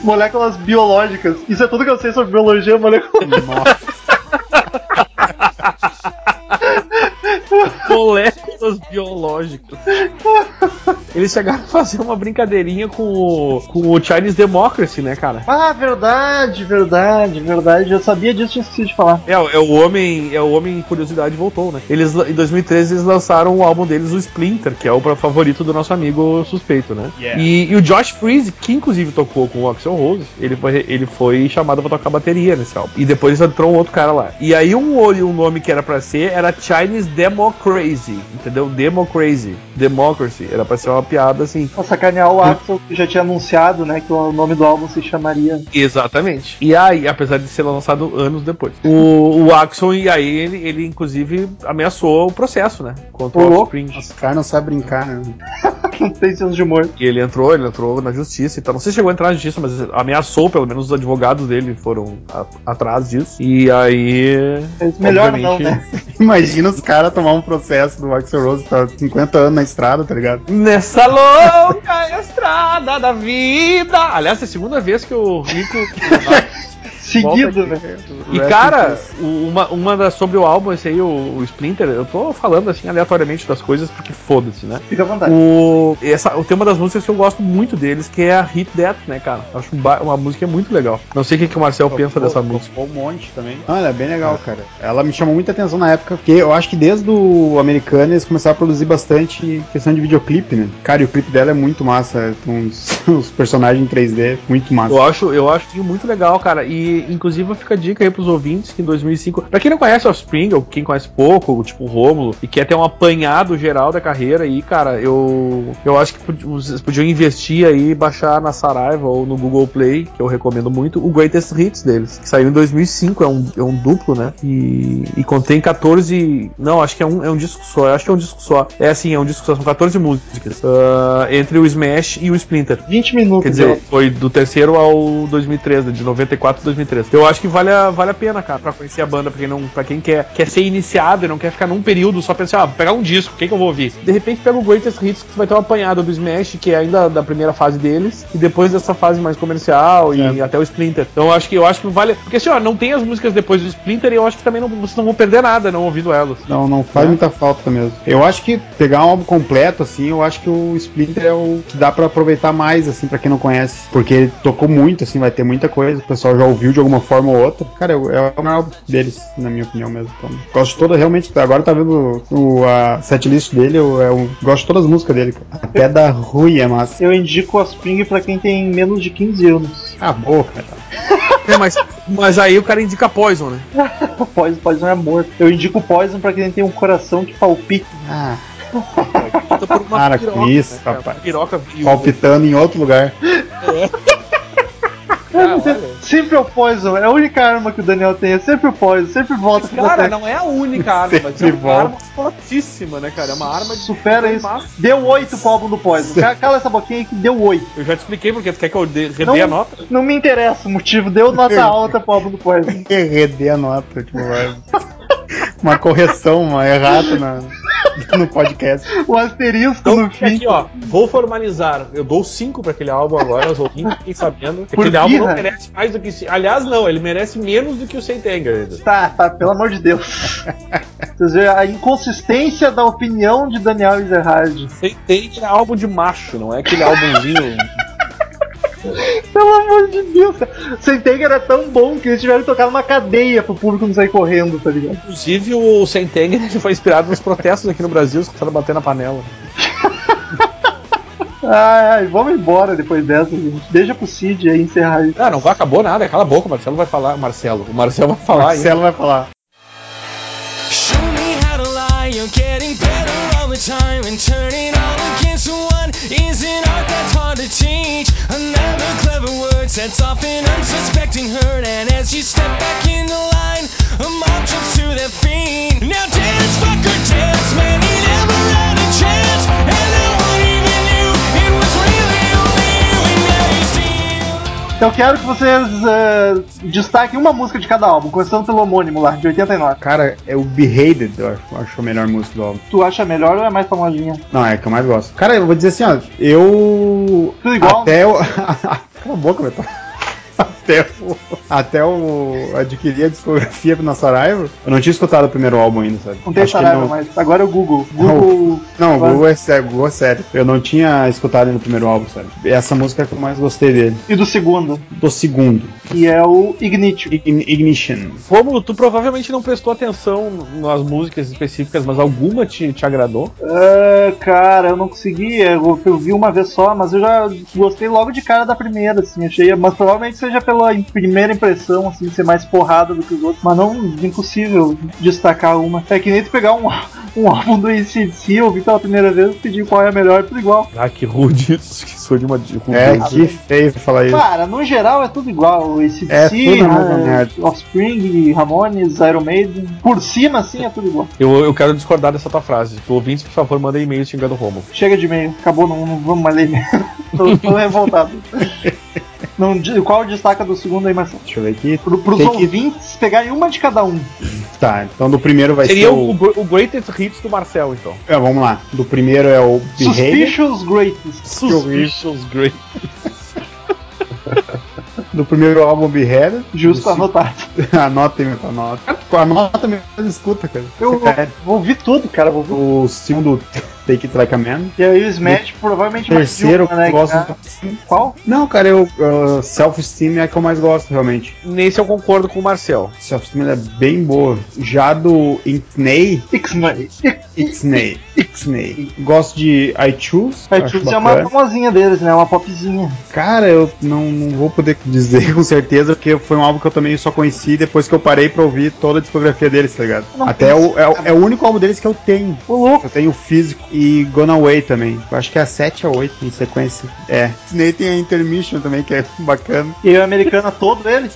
moléculas biológicas. Isso é tudo que eu sei sobre biologia molecular.
Moléculas biológicas. Eles chegaram a fazer uma brincadeirinha com o, com o Chinese Democracy, né, cara?
Ah, verdade, verdade, verdade. Eu sabia disso, tinha esquecido de falar.
É, é o homem, é o homem curiosidade voltou, né? Eles em 2013 eles lançaram o álbum deles, o Splinter, que é o favorito do nosso amigo suspeito, né?
Yeah.
E, e o Josh Freeze, que inclusive tocou com o Axel Rose, ele foi, ele foi chamado pra tocar bateria nesse álbum. E depois entrou um outro cara lá. E aí um olho, um nome que era pra ser era Chinese Democracy, entendeu? Democracy, Democracy, era pra ser uma piada assim.
Pra sacanear o Axel, que já tinha anunciado, né, que o nome do álbum se chamaria.
Exatamente. E aí, apesar de ser lançado anos depois. O, o Axon, e aí, ele, ele inclusive ameaçou o processo, né? Contra o. Offspring.
Os caras não sabem brincar, né?
Não tem senso de humor.
E ele entrou, ele entrou na justiça e tal. Não sei se chegou a entrar na justiça, mas ameaçou, pelo menos os advogados dele foram a- atrás disso. E aí.
É melhor não, né?
Imagina os caras tomar um processo do Axel Rose, tá 50 anos na estrada, tá ligado?
Nessa louca estrada da vida. Aliás, é a segunda vez que o Rico.
Seguido, né?
E cara, uma, uma das sobre o álbum, esse aí, o, o Splinter, eu tô falando assim aleatoriamente das coisas porque foda-se, né?
Fica à vontade.
O, essa, o tema das músicas que eu gosto muito deles, que é a Hit That, né, cara? Eu Acho um ba- uma música muito legal. Não sei o que, que o Marcel pensa dessa música.
Tocou um monte também. Ah, ela é bem legal, cara. Ela me chamou muita atenção na época, porque eu acho que desde o americano eles começaram a produzir bastante questão de videoclipe, né? Cara, e o clipe dela é muito massa. Tem uns, uns personagens em 3D, muito massa.
Eu acho, eu acho muito legal, cara. E inclusive fica a dica aí pros ouvintes que em 2005, pra quem não conhece o Offspring, ou quem conhece pouco, tipo o Rômulo, e quer ter um apanhado geral da carreira aí, cara, eu eu acho que vocês podiam investir aí, baixar na Saraiva ou no Google Play, que eu recomendo muito, o Greatest Hits deles, que saiu em 2005, é um, é um duplo, né? E, e contém 14, não, acho que é um, é um disco só, eu acho que é um disco só. É assim, é um disco só, são 14 músicas, ah, entre o Smash e o Splinter.
20 minutos.
Quer dizer,
né?
foi do terceiro ao 2003, né, de 94 a 2003. Eu acho que vale a, vale a pena, cara, pra conhecer a banda, pra quem, não, pra quem quer, quer ser iniciado e não quer ficar num período só pensar, ah, pegar um disco, o que, que eu vou ouvir? De repente pega o Greatest Hits, que você vai ter uma apanhada do Smash, que é ainda da primeira fase deles, e depois dessa fase mais comercial e até o Splinter. Então eu acho que eu acho que vale. Porque assim, ó, não tem as músicas depois do Splinter e eu acho que também não, vocês não vão perder nada não ouvindo elas.
Não, não faz
É.
muita falta mesmo. Eu acho que pegar um álbum completo, assim, eu acho que o Splinter é o que dá pra aproveitar mais, assim, pra quem não conhece. Porque ele tocou muito, assim, vai ter muita coisa, o pessoal já ouviu de alguma forma ou outra. Cara, é o é o álbum deles, na minha opinião mesmo. Então, gosto de toda, realmente, agora tá vendo o, a setlist dele, eu, eu gosto de todas as músicas dele. cara. Até da Rui é massa.
Eu indico o Offspring pra quem tem menos de 15 anos.
Ah, boa, cara.
É, mas, mas aí o cara indica Poison, né?
O Poison, Poison é morto. Eu indico o Poison pra quem tem um coração que palpita.
Ah,
por uma
Para com isso,
né,
rapaz.
Piroca viúva.
palpitando em outro lugar.
Ah.
Sempre é o Poison, é a única arma que o Daniel tem, é sempre o Poison, sempre volta pra
Cara,
você.
não é a única arma, mas é
Sempre
uma
volta.
arma fortíssima, né, cara? É uma arma de.
Supera isso.
massa.
Deu 8 pro álbum do Poison. Ca- Cala essa boquinha aí que deu 8.
Eu já te expliquei porque tu quer que eu dê, redê
Não,
a nota?
não me interessa o motivo, deu nota alta pro álbum do Poison.
Redê a nota, tipo, vai- uma correção, uma errata na, no podcast.
O asterisco
Então,
no fim.
aqui, ó, vou formalizar. Eu dou 5 pra aquele álbum agora, os ouvintes fiquem sabendo.
Por
Aquele álbum não merece mais do que. se- Aliás, não, ele merece menos do que o Sentenger.
Tá, tá, pelo amor de Deus. Vocês veem a inconsistência da opinião de Daniel Ezerhard.
Sentenger é álbum de macho, não é aquele álbumzinho.
Pelo amor de Deus, cara. Sentenger era tão bom que eles tiveram que tocar numa cadeia pro público não sair correndo, tá ligado?
Inclusive, o Sentenger foi inspirado nos protestos aqui no Brasil, os caras batendo na panela.
Ai, ai, vamos embora depois dessa, gente. Deixa pro Cid aí encerrar isso.
Ah, não vai acabou nada, cala a boca, o Marcelo vai falar. Marcelo, o Marcelo vai falar ainda.
Marcelo vai falar.
Show me how to lie, you're getting better all the time And turning all against one is an art that's hard to teach? Another clever word sets off an unsuspecting hurt And as you step back in the line, a mob jumps to their feet. Now dance, fucker, dance, man, he never had a chance And no
Então eu quero que vocês eh, destaquem uma música de cada álbum, começando pelo homônimo lá, de 89.
Cara, é o Behaved, eu acho, acho a melhor música do álbum.
Tu acha melhor ou é mais famosinha?
Não, é que eu mais gosto. Cara, eu vou dizer assim, ó, eu.
Tudo igual?
Até eu. Cala a boca, Beto. Até eu, até eu adquirir a discografia na Saraiva, eu não tinha escutado o primeiro álbum ainda, sabe?
Não tem
Acho
Saraiva
não-
mais. Agora é o Google. Google.
Não, o Google é sério, o Google é sério. Eu não tinha escutado no primeiro álbum, sabe? Essa música é que eu mais gostei dele.
E do segundo,
Do segundo,
que é o Ignitio.
Ign- Ignition.
Romulo, tu provavelmente não prestou atenção nas músicas específicas, mas alguma te, te agradou?
Ah, cara, eu não consegui. Eu, eu vi uma vez só, mas eu já gostei logo de cara da primeira, assim. Achei, mas provavelmente seja pela pela primeira impressão, assim, ser mais porrada do que os outros, mas não impossível destacar uma. É que nem tu pegar um, um álbum do ACDC, ouvir pela primeira vez e pedir qual é a melhor, tudo igual.
Ah, que rude isso. Que sou de uma de rude.
É, que feio falar isso.
Cara, no geral é tudo igual. ACDC,
É tudo a mesma
né,
merda.
Offspring, Ramones, Iron Maiden. Por cima, assim, é tudo igual.
Eu, eu quero discordar dessa tua frase. Tu ouvintes, por favor, mandem e-mail xingando o Romulo.
Chega de e-mail, acabou, não, não vamos mais ler e-mail. tô, tô revoltado. Não, qual destaca do segundo aí, Marcelo?
Deixa eu ver aqui.
Pro, pros
Tem que-
ouvintes pegarem uma de cada um.
Tá, então do primeiro vai
Seria
ser
o,
o...
o Greatest Hits do Marcel, então.
É, vamos lá. Do primeiro é o Behavior.
Suspicious Greatest.
Suspicious Great.
Do primeiro álbum Behavior.
Justo
Do
anotado.
Anota anota. Anota mesmo, escuta, cara.
Eu vou ouvir tudo, cara. Vou ouvir.
O segundo Take It Like a Man.
E aí o Smash provavelmente mais de
Terceiro,
uma, né?
eu gosto
Qual?
Não, cara, eu, eu- Self-Esteem é a que eu mais gosto, realmente.
Nesse eu concordo com o Marcel.
Self-Esteem é bem boa. Já do Ixnay. Ixnay, Ixnay. Gosto de I Choose. Acho
Choose é uma famosinha deles, né? Uma popzinha.
Cara, eu não, não vou poder dizer com certeza, porque foi um álbum que eu também só conheci depois que eu parei pra ouvir toda a discografia deles, tá ligado? Até o, é, o- é o único álbum deles que eu tenho.
Ô, louco.
Eu tenho o físico e Gone Away também. Eu acho que é a 7 a 8 em sequência. É. Disney tem a Intermission também, que é bacana.
E o americano todo ele.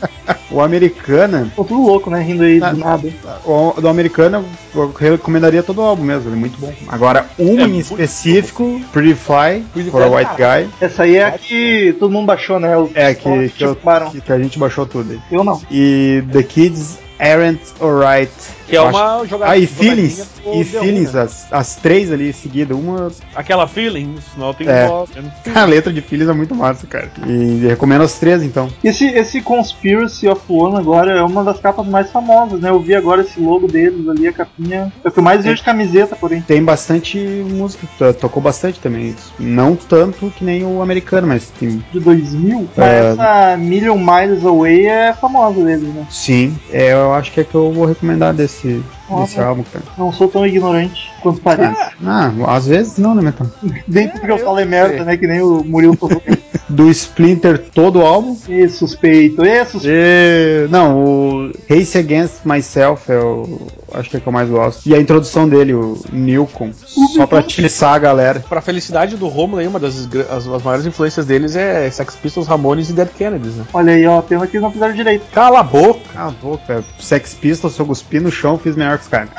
O Americana,
Tô tudo louco, né? Rindo aí
Ah,
do nada.
o do Americana, eu recomendaria todo o álbum mesmo, ele é muito bom. Agora, uma
É
em específico, Pretty Fly,
Pretty
for a White Guy.
Essa aí é a que todo mundo baixou, né? Os
É, que, que, eu- que- que a gente baixou tudo aí.
Eu não.
E The Kids Aren't Alright.
Que é uma jogada.
Ah, e Feelings. E Feelings,
né?
as, as três ali seguidas. Uma.
Aquela Feelings, não tem
É. A letra de Feelings é muito massa, cara. E recomendo as três, então.
Esse, esse Conspiracy of One agora é uma das capas mais famosas, né? Eu vi agora esse logo deles ali, a capinha. É o que eu mais vejo de camiseta, porém.
Tem bastante música, to- tocou bastante também. Não tanto que nem o americano, mas tem.
De 2000.
É.
Mas essa Million Miles Away é famosa deles, né?
Sim, é, eu acho que é que eu vou recomendar desse, desse álbum, cara.
Não sou tão ignorante quanto parece.
Ah, às vezes não, né, Metal?
Nem porque eu
eu
falei merda, né? Que nem o Murilo falou.
Do Splinter todo o álbum.
e suspeito, e suspeito.
E, não, o Race Against Myself é o. Acho que é o que eu mais gosto. E a introdução dele, o Nilcon. Só pra atiçar a galera.
Pra felicidade do Romulo aí, uma das as, as maiores influências deles é Sex Pistols, Ramones e Dead Kennedys, né?
Olha aí, ó, pena que eles não fizeram direito.
Cala a boca!
Cala a boca, Sex Pistols, eu cuspi no chão, fiz melhor que os caras.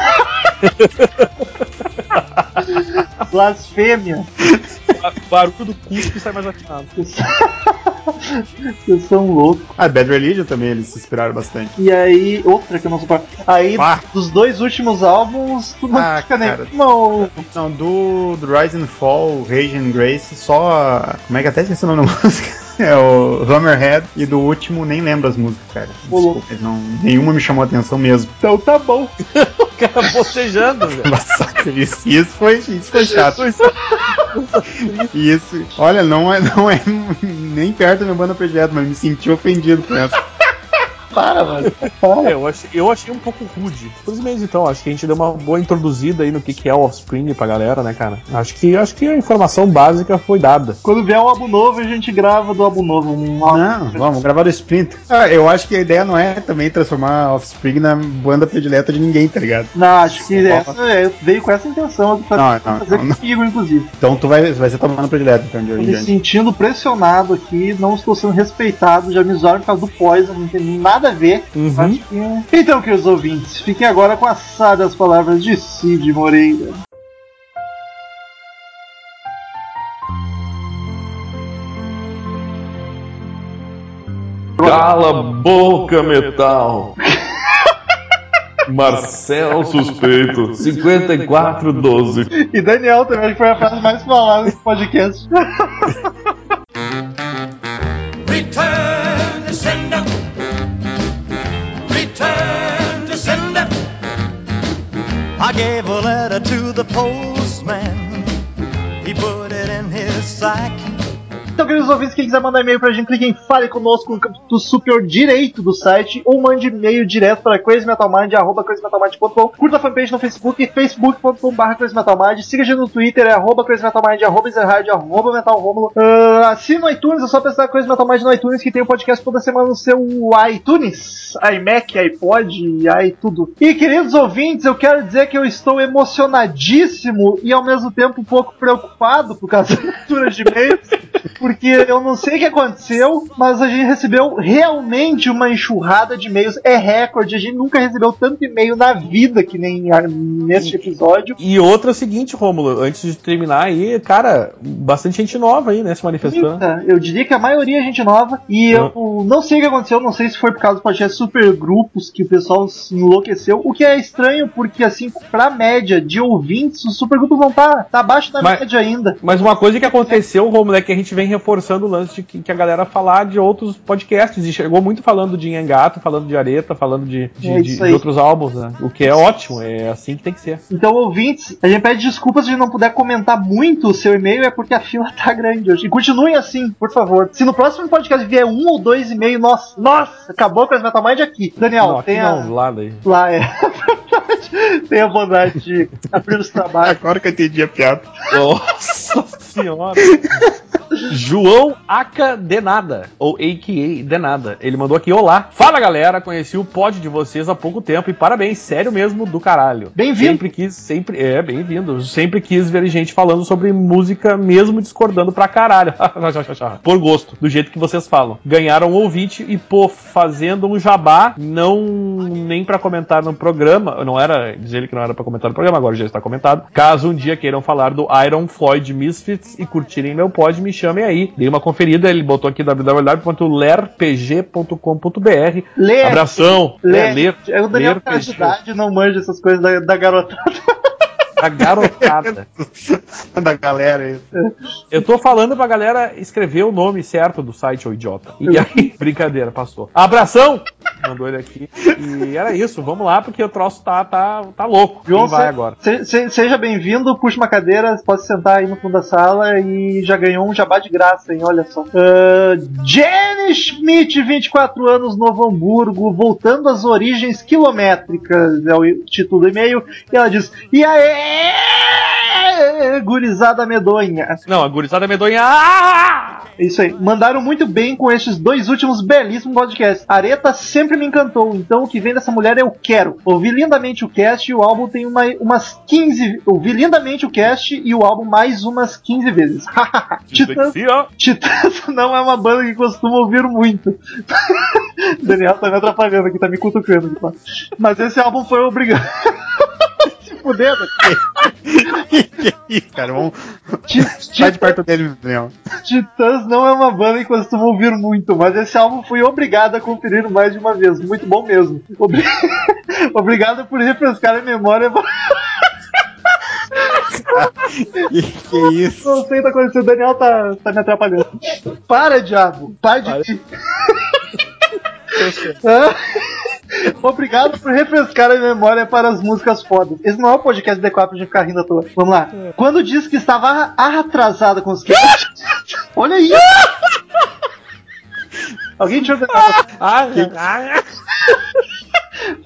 Blasfêmia.
Ba- Barulho do cuspe sai mais afinado.
Vocês são loucos.
Ah, Bad Religion também, eles se inspiraram bastante.
E aí, outra que eu não suporto. Aí, dos dois últimos álbuns, tu não
Ah,
fica nem.
cara.
Não.
Não, do, do Rise and Fall, Rage and Grace, só. Como é que até esqueci o nome da música? É o Hammerhead. E do último, nem lembro as músicas, cara. Desculpa, não, nenhuma me chamou a atenção mesmo.
Então tá bom.
O cara bocejando, velho.
Isso, isso, foi, isso foi chato. Isso, olha, não é, não é nem perto da minha banda predileta, mas me senti ofendido com essa.
Para, mano.
É, eu, achei, eu achei um pouco rude. Por isso mesmo, então, acho que a gente deu uma boa introduzida aí no que, que é o Offspring pra galera, né, cara? Acho que, acho que a informação básica foi dada.
Quando vier um álbum novo, a gente grava do álbum novo. Um álbum.
Não, vamos gravar do Splinter. Ah, eu acho que a ideia não é também transformar a Offspring na banda predileta de ninguém, tá ligado?
Não, acho que essa é, veio com essa intenção de fazer,
Não, não,
fazer
não, não.
comigo, inclusive.
Então tu vai, vai ser tua banda predileta, então, de hoje
me sentindo pressionado aqui, não estou sendo respeitado, já me zoaram por causa do Poison, não tem nada a ver.
Uhum.
Acho que... Então, queridos ouvintes, fiquem agora com as sábias palavras de Cid Moreira.
Cala a boca, metal! Marcel Suspeito, 5412.
E Daniel também, acho que foi a frase mais falada nesse podcast.
Return gave a letter to the postman. He put it in his sack.
Então, queridos ouvintes, quem quiser mandar e-mail pra gente, clique em Fale Conosco no campo do superior direito do site ou mande e-mail direto para crazymetalmind, arroba crazymetalmind.com. Curta a fanpage no Facebook, facebook.com.br crazymetalmind. Siga a gente no Twitter, é arroba crazymetalmind, arroba zerhard, arroba metalromulo. Uh, assina no iTunes, é só pensar Crazy Metal Mind no iTunes que tem um podcast toda semana no seu iTunes, iMac, iPod, i tudo. E, queridos ouvintes, eu quero dizer que eu estou emocionadíssimo e ao mesmo tempo um pouco preocupado por causa da leitura de e-mails, porque eu não sei o que aconteceu, mas a gente recebeu realmente uma enxurrada de e-mails. É recorde, a gente nunca recebeu tanto e-mail na vida que nem neste episódio.
E outra é o seguinte, Rômulo, antes de terminar aí, cara, bastante gente nova aí, né, se manifestando.
Muita. Eu diria que a maioria é gente nova. E eu não sei o que aconteceu, não sei se foi por causa do podcast super grupos que o pessoal se enlouqueceu. O que é estranho, porque assim, pra média de ouvintes, os super grupos não tá, tá abaixo da
Mas-
média ainda.
Mas uma coisa que aconteceu, Romulo, é que a gente vem reforçando o lance de que, que a galera falar de outros podcasts. E chegou muito falando de Engato, falando de Areta, falando de, de,
É
de- de outros álbuns, né? O que é ótimo, é assim que tem que ser.
Então, ouvintes, a gente pede desculpas se a gente não puder comentar muito o seu e-mail, é porque a fila tá grande hoje. E continuem assim, por favor. Se no próximo podcast vier um ou dois e-mails, nossa, nossa, acabou com as Metal Mind aqui. Daniel,
não, aqui
tem a.
não, lá daí.
Lá é. tem a bondade de abrir os trabalhos.
Agora que eu entendi a piada.
Nossa senhora. João Aka Denada, ou AKA Denada. Ele mandou aqui: Olá, fala galera, conheci o pod de vocês há pouco tempo e parabéns, sério mesmo do caralho.
Bem-vindo.
Sempre quis, sempre, é, bem-vindo. Sempre quis ver gente falando sobre música, mesmo discordando pra caralho. Por gosto, do jeito que vocês falam. Ganharam ouvinte e, pô, fazendo um jabá, não nem pra comentar no programa. Não era dizer ele que não era pra comentar no programa, agora já está comentado. Caso um dia queiram falar do Iron Floyd Misfits e curtirem meu pod, me chamem aí. Dei uma conferida, ele botou aqui www.lerpg.com.br.
Ler.
Abração.
Ler.
É, ler.
É o Daniel
ler
tá de idade, não manja essas coisas da, da garotada.
A garotada.
da galera aí.
Eu tô falando pra galera escrever o nome certo do site, ô idiota. E aí, brincadeira, passou. Abração! Mandou ele aqui. E era isso, vamos lá, porque o troço tá, tá, tá louco.
João,
vai
se-
agora?
se- se- seja bem-vindo, puxa uma cadeira, pode sentar aí no fundo da sala e já ganhou um jabá de graça, hein? Olha só. Ah, Jenny Schmidt, 24 anos, Novo Hamburgo, voltando às origens quilométricas, é o título do e-mail, e ela diz: E aí, gurizada medonha.
Não, a gurizada medonha. Ah!
É Isso aí. Mandaram muito bem com estes dois últimos belíssimos podcasts. Areta sempre me encantou, então o que vem dessa mulher eu quero. Ouvi lindamente o cast e o álbum tem uma, umas 15. Ouvi lindamente o cast e o álbum mais umas 15 vezes. Titãs. Titãs não é uma banda que costuma ouvir muito. Daniel tá me atrapalhando aqui, tá me cutucando aqui, tá? Mas esse álbum foi obrigado. Fuder,
é cara? Vamos. Sai de perto dele, Daniel.
Titãs não é uma banda que costuma ouvir muito, mas esse álbum fui obrigado a conferir mais de uma vez. Muito bom mesmo. Obri- Obrigado por refrescar a memória.
Que, que é isso?
Não sei o que tá acontecendo, o Daniel tá, tá me atrapalhando. Para, diabo! Para de. Ah, Obrigado por refrescar a memória para as músicas fodas. Esse não é o podcast D4 pra gente ficar rindo à toa. Vamos lá. Quando disse que estava atrasada com os casts. Olha aí! Alguém eu ver.
Ah, ah,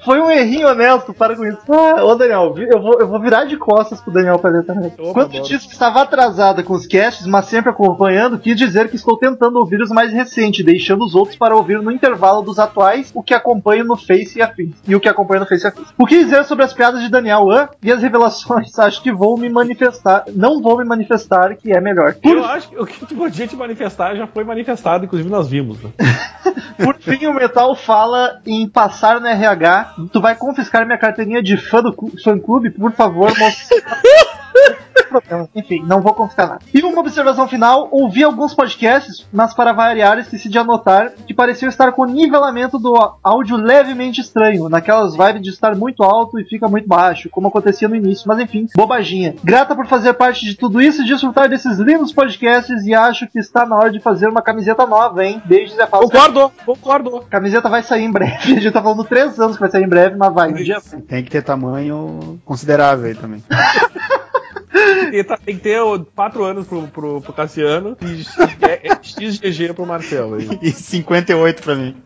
Foi um errinho honesto, para com isso. Ah, ô Daniel, eu vou, eu vou virar de costas pro Daniel fazer também.
Opa,
Quando
bora.
disse que estava atrasada com os casts, mas sempre acompanhando, quis dizer que estou tentando ouvir os mais recentes, deixando os outros para ouvir no intervalo dos atuais, o que acompanho no Face e afins. E o que acompanho no Face e afins. O que dizer sobre as piadas de Daniel An e as revelações? Acho que vou me manifestar. Não vou me manifestar, que é melhor.
Eu acho que o que tu podia te manifestar já foi manifestado, inclusive nós vimos. Né?
Por fim, o Metal fala em passar no RH. Tu vai confiscar minha carteirinha de fã do fã clube, por favor, moço. problema. Enfim, não vou confiscar nada. E uma observação final: ouvi alguns podcasts, mas para variar, esqueci de anotar que pareciam estar com o nivelamento do áudio levemente estranho, naquelas vibes de estar muito alto e fica muito baixo, como acontecia no início, mas enfim, bobaginha. Grata por fazer parte de tudo isso e desfrutar desses lindos podcasts e acho que está na hora de fazer uma camiseta nova, hein? Beijos e a falsa.
Concordo, concordo.
A camiseta vai sair em breve. A gente tá falando três anos que vai sair em breve, mas vai. Um dia
Tem que ter tamanho considerável aí também.
Tem, tá- tem que ter quatro anos pro, pro, pro Cassiano e X- é- é XGG pro Marcelo. aí.
E 58 pra mim.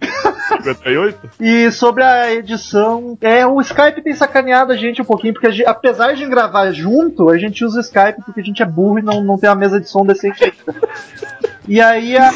58?
E sobre a edição, é, o Skype tem sacaneado a gente um pouquinho, porque a gente- apesar de gravar junto, a gente usa o Skype porque a gente é burro e não, não tem uma mesa de som decente ainda. E aí a,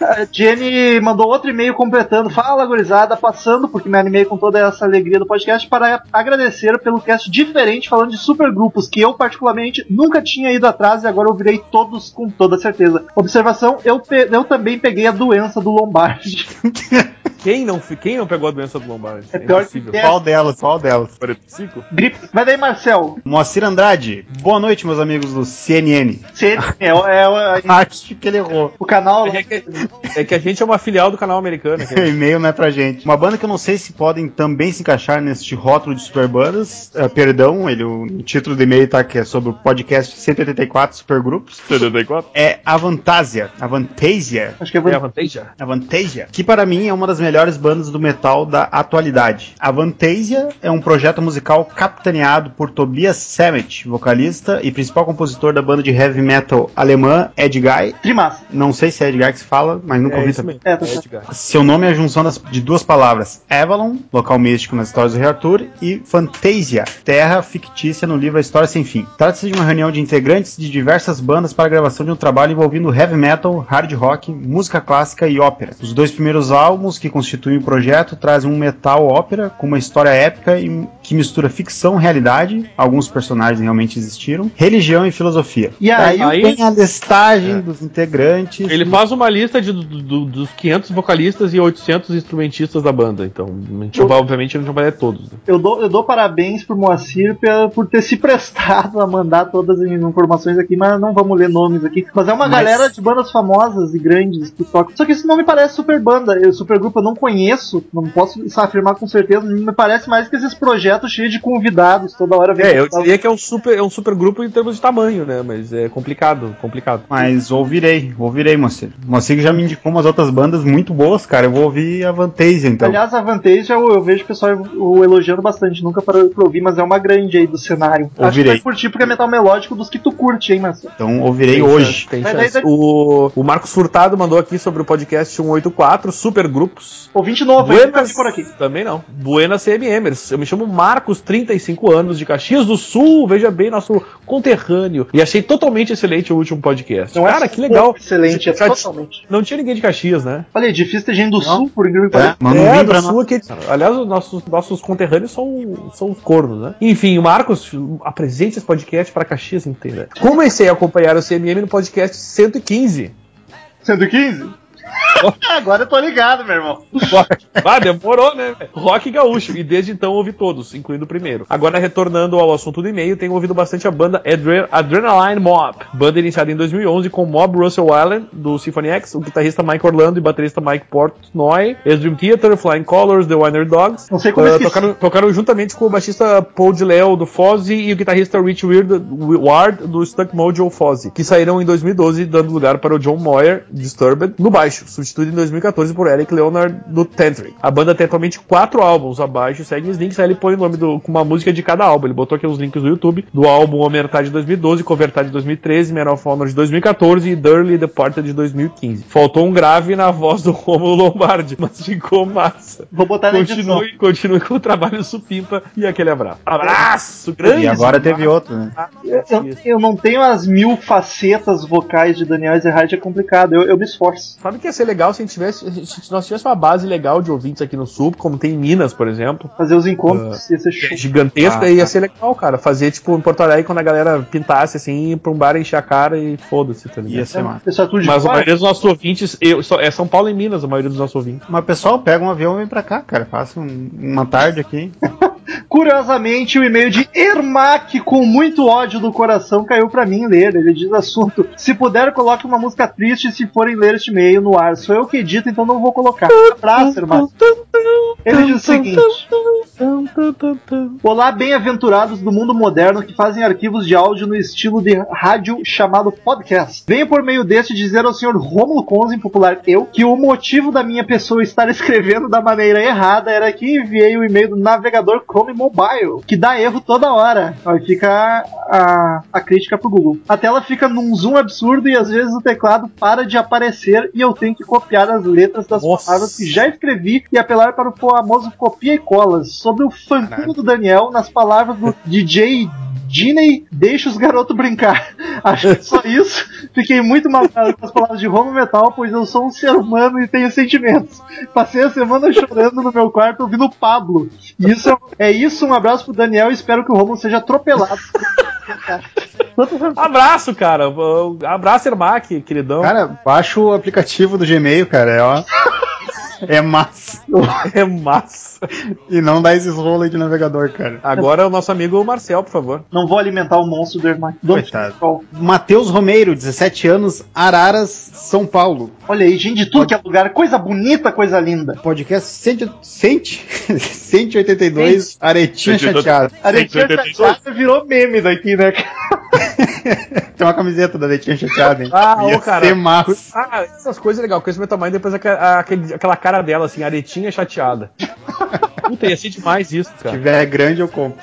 a Jenny mandou outro e-mail completando, fala gurizada, passando, porque me animei com toda essa alegria do podcast, para agradecer pelo cast diferente, falando de supergrupos, que eu particularmente nunca tinha ido atrás e agora eu virei todos com toda certeza. Observação, eu, pe- eu também peguei a doença do Lombardi.
Quem não, quem não pegou a doença do Lombardi?
É pior que
impossível.
é.
Qual delas? Qual delas?
45?
Gripe. Vai daí, Marcel.
Moacir Andrade. Boa noite, meus amigos do CNN.
Você é, o- é o-
Acho que ele errou.
O canal.
É que, é que a gente é uma filial do canal americano.
E-mail não é pra gente. Uma banda que eu não sei se podem também se encaixar neste rótulo de superbandas. É, perdão, ele, o, título do e-mail tá que é sobre o podcast 184 Supergrupos.
74?
É Avantasia. Avantasia.
Acho que é
É a vantagem?
Avantasia, que para mim é uma das melhores bandas do metal da atualidade. Avantasia é um projeto musical capitaneado por Tobias Sammet, vocalista e principal compositor da banda de heavy metal alemã Ed Guy.
Trimassa.
Não sei se é Ed Guy que se fala, mas nunca
É
ouvi também.
É, tá
É. Edgar.
Seu nome é a junção das- de duas palavras: Avalon, local místico nas histórias do Rei Arthur, e Fantasia, terra fictícia no livro A História Sem Fim. Trata-se de uma reunião de integrantes de diversas bandas para a gravação de um trabalho envolvendo heavy metal, hard rock, música clássica e ópera. Os dois primeiros álbuns que constituem o projeto trazem um metal ópera com uma história épica e que mistura ficção, realidade, alguns personagens realmente existiram, religião e filosofia.
E aí,
Aí-
tem a listagem dos integrantes.
Ele faz uma lista de, do- do- dos 500 vocalistas e 800 instrumentistas da banda. Então, a gente,
Eu-
obviamente, a gente não vai ler todos. né?
eu dou, eu dou parabéns pro Moacir por ter se prestado a mandar todas as informações aqui, mas não vamos ler nomes aqui. Mas é uma
Mas-
galera de bandas famosas e grandes que tocam. Só que isso não me parece super banda. Eu, super grupo eu não conheço, não posso afirmar com certeza. Me parece mais que esses projetos cheios de convidados toda hora. vem
É, eu diria que é um super, é um super grupo em termos de tamanho, né? Mas é complicado, complicado.
Mas ouvirei, ouvirei, Moacir. Moacir já me indicou umas outras bandas muito boas, cara. Eu vou ouvir a Vantasia, então.
Aliás, a Vantage eu, eu vejo o pessoal o elogiando bastante, nunca parou pra ouvir, mas é uma grande aí do cenário. Acho que
Ouvirei.
vai curtir porque é metal melódico dos que tu curte, hein, Marcelo?
Então ouvirei
Tem
hoje.
chance, tem
Vai
chance.
daí, daí.
O, o Marcos Furtado mandou aqui sobre o podcast 184, super grupos.
Ouvinte novo?
Buenas,
por aqui.
Também não. Buenas CMMers. Eu me chamo Marcos, 35 anos, de Caxias do Sul. Veja bem, nosso conterrâneo. E achei totalmente excelente o último podcast.
Não é
Cara, que
só
legal.
Excelente, é totalmente.
Não tinha ninguém de Caxias, né?
Olha, é difícil ter gente do sul, por incrível que
É,
pareça.
é,
link
do sul aqui. Aliás, os nossos, nossos conterrâneos são, são os cornos, né? Enfim, o Marcos apresente esse podcast para Caxias inteira. Comecei a acompanhar o CMM no podcast 115.
115? Agora eu tô ligado, meu irmão.
Ah, demorou, né? Rock gaúcho. E desde então ouvi todos, incluindo o primeiro. Agora, retornando ao assunto do e-mail, tenho ouvido bastante a banda Adre- Adrenaline Mob. Banda iniciada em 2011 com Mob Russell Allen, do Symphony X, o guitarrista Mike Orlando e baterista Mike Portnoy, ex-Dream Theater, Flying Colors, The Winer Dogs.
Não sei como esqueci.
tocaram, tocaram juntamente com o baixista Paul DeLeo, do Fozzy, e o guitarrista Rich Weird, Ward, do Stuck Mojo Fozzy, que saíram em 2012, dando lugar para o John Moyer, Disturbed, no baixo, substituído em 2014 por Eric Leonard, do Tantric. A banda tem atualmente quatro álbuns abaixo, segue os links, aí ele põe o nome do, com uma música de cada álbum. Ele botou aqui os links do YouTube, do álbum Omertá de 2012, Covertá de 2013, Man of Honor de 2014 e Durley Departed de 2015. Faltou um grave na voz do Romulo Lombardi, mas ficou massa.
Vou botar na edição.
Continue, continue com o trabalho supimpa e aquele abraço. Abraço grande!
E agora teve outro, né?
Eu, eu não tenho as mil facetas vocais de Daniel Ezerhard, é complicado. Eu, eu me esforço.
Sabe que ia ser legal se a gente tivesse, se nós tivéssemos uma base legal de ouvintes aqui no Sul, como tem em Minas, por exemplo.
Fazer os encontros, ia ser
que
show.
gigantesca
Ah,
ia
tá.
ser legal, cara. Fazer tipo em Porto Alegre quando a galera pintasse assim, ir pra um bar encher a cara e foda-se, tá ligado?
Ia ser massa.
Mas a maioria dos nossos ouvintes, eu, é São Paulo e Minas, a maioria dos nossos ouvintes.
Mas o pessoal pega um avião e vem pra cá, cara. Passa um- uma tarde aqui.
Curiosamente, o e-mail de Ermac, com muito ódio do coração, caiu pra mim ler. Ele diz assunto: Se puder, coloque uma música triste se forem ler este e-mail no ar. Sou eu que edito, então não vou colocar. Abraço, Ermac. Ele diz o seguinte: Olá, bem-aventurados do mundo moderno que fazem arquivos de áudio no estilo de rádio chamado podcast. Venho por meio deste dizer ao senhor Romulo Conzen, popular eu, que o motivo da minha pessoa estar escrevendo da maneira errada era que enviei o e-mail do navegador Chrome Mobile, que dá erro toda hora. Aí fica a, a crítica pro Google. A tela fica num zoom absurdo e às vezes o teclado para de aparecer e eu tenho que copiar as letras das
Nossa.
palavras que já escrevi e apelar para o famoso copia e colas. Sobre o fancudo do Daniel, nas palavras do DJ Diney, deixa os garotos brincar. Acho que só isso. Fiquei muito magoado com as palavras de Roma Metal, pois eu sou um ser humano e tenho sentimentos. Passei a semana chorando no meu quarto ouvindo Pablo. Isso é, é isso, um abraço pro Daniel e espero que o Romulo seja atropelado.
Abraço, cara. Abraço, Ermac, queridão.
Cara, baixa o aplicativo do Gmail, cara. É, ó. É massa.
É massa.
E não dá esses rolos aí de navegador, cara.
Agora é o nosso amigo Marcel, por favor.
Não vou alimentar o monstro do
Coitado. Matheus Romeiro, 17 anos, Araras, São Paulo.
Olha aí, gente de tudo que é lugar. Coisa bonita, coisa linda.
Podcast 100, 100, 182, Aretinha
182.
Chateada.
Aretinha
182.
Chateada virou meme daqui, né?
Tem uma camiseta da Aretinha Chateada, hein?
Ah,
Ia
ô, cara.
ser massa.
Ah, essas coisas legais. Conheço meu tamanho depois aquele- aquela cara dela, assim, aretinha chateada. Puta, ia ser demais isso,
Se
cara.
tiver grande, eu compro.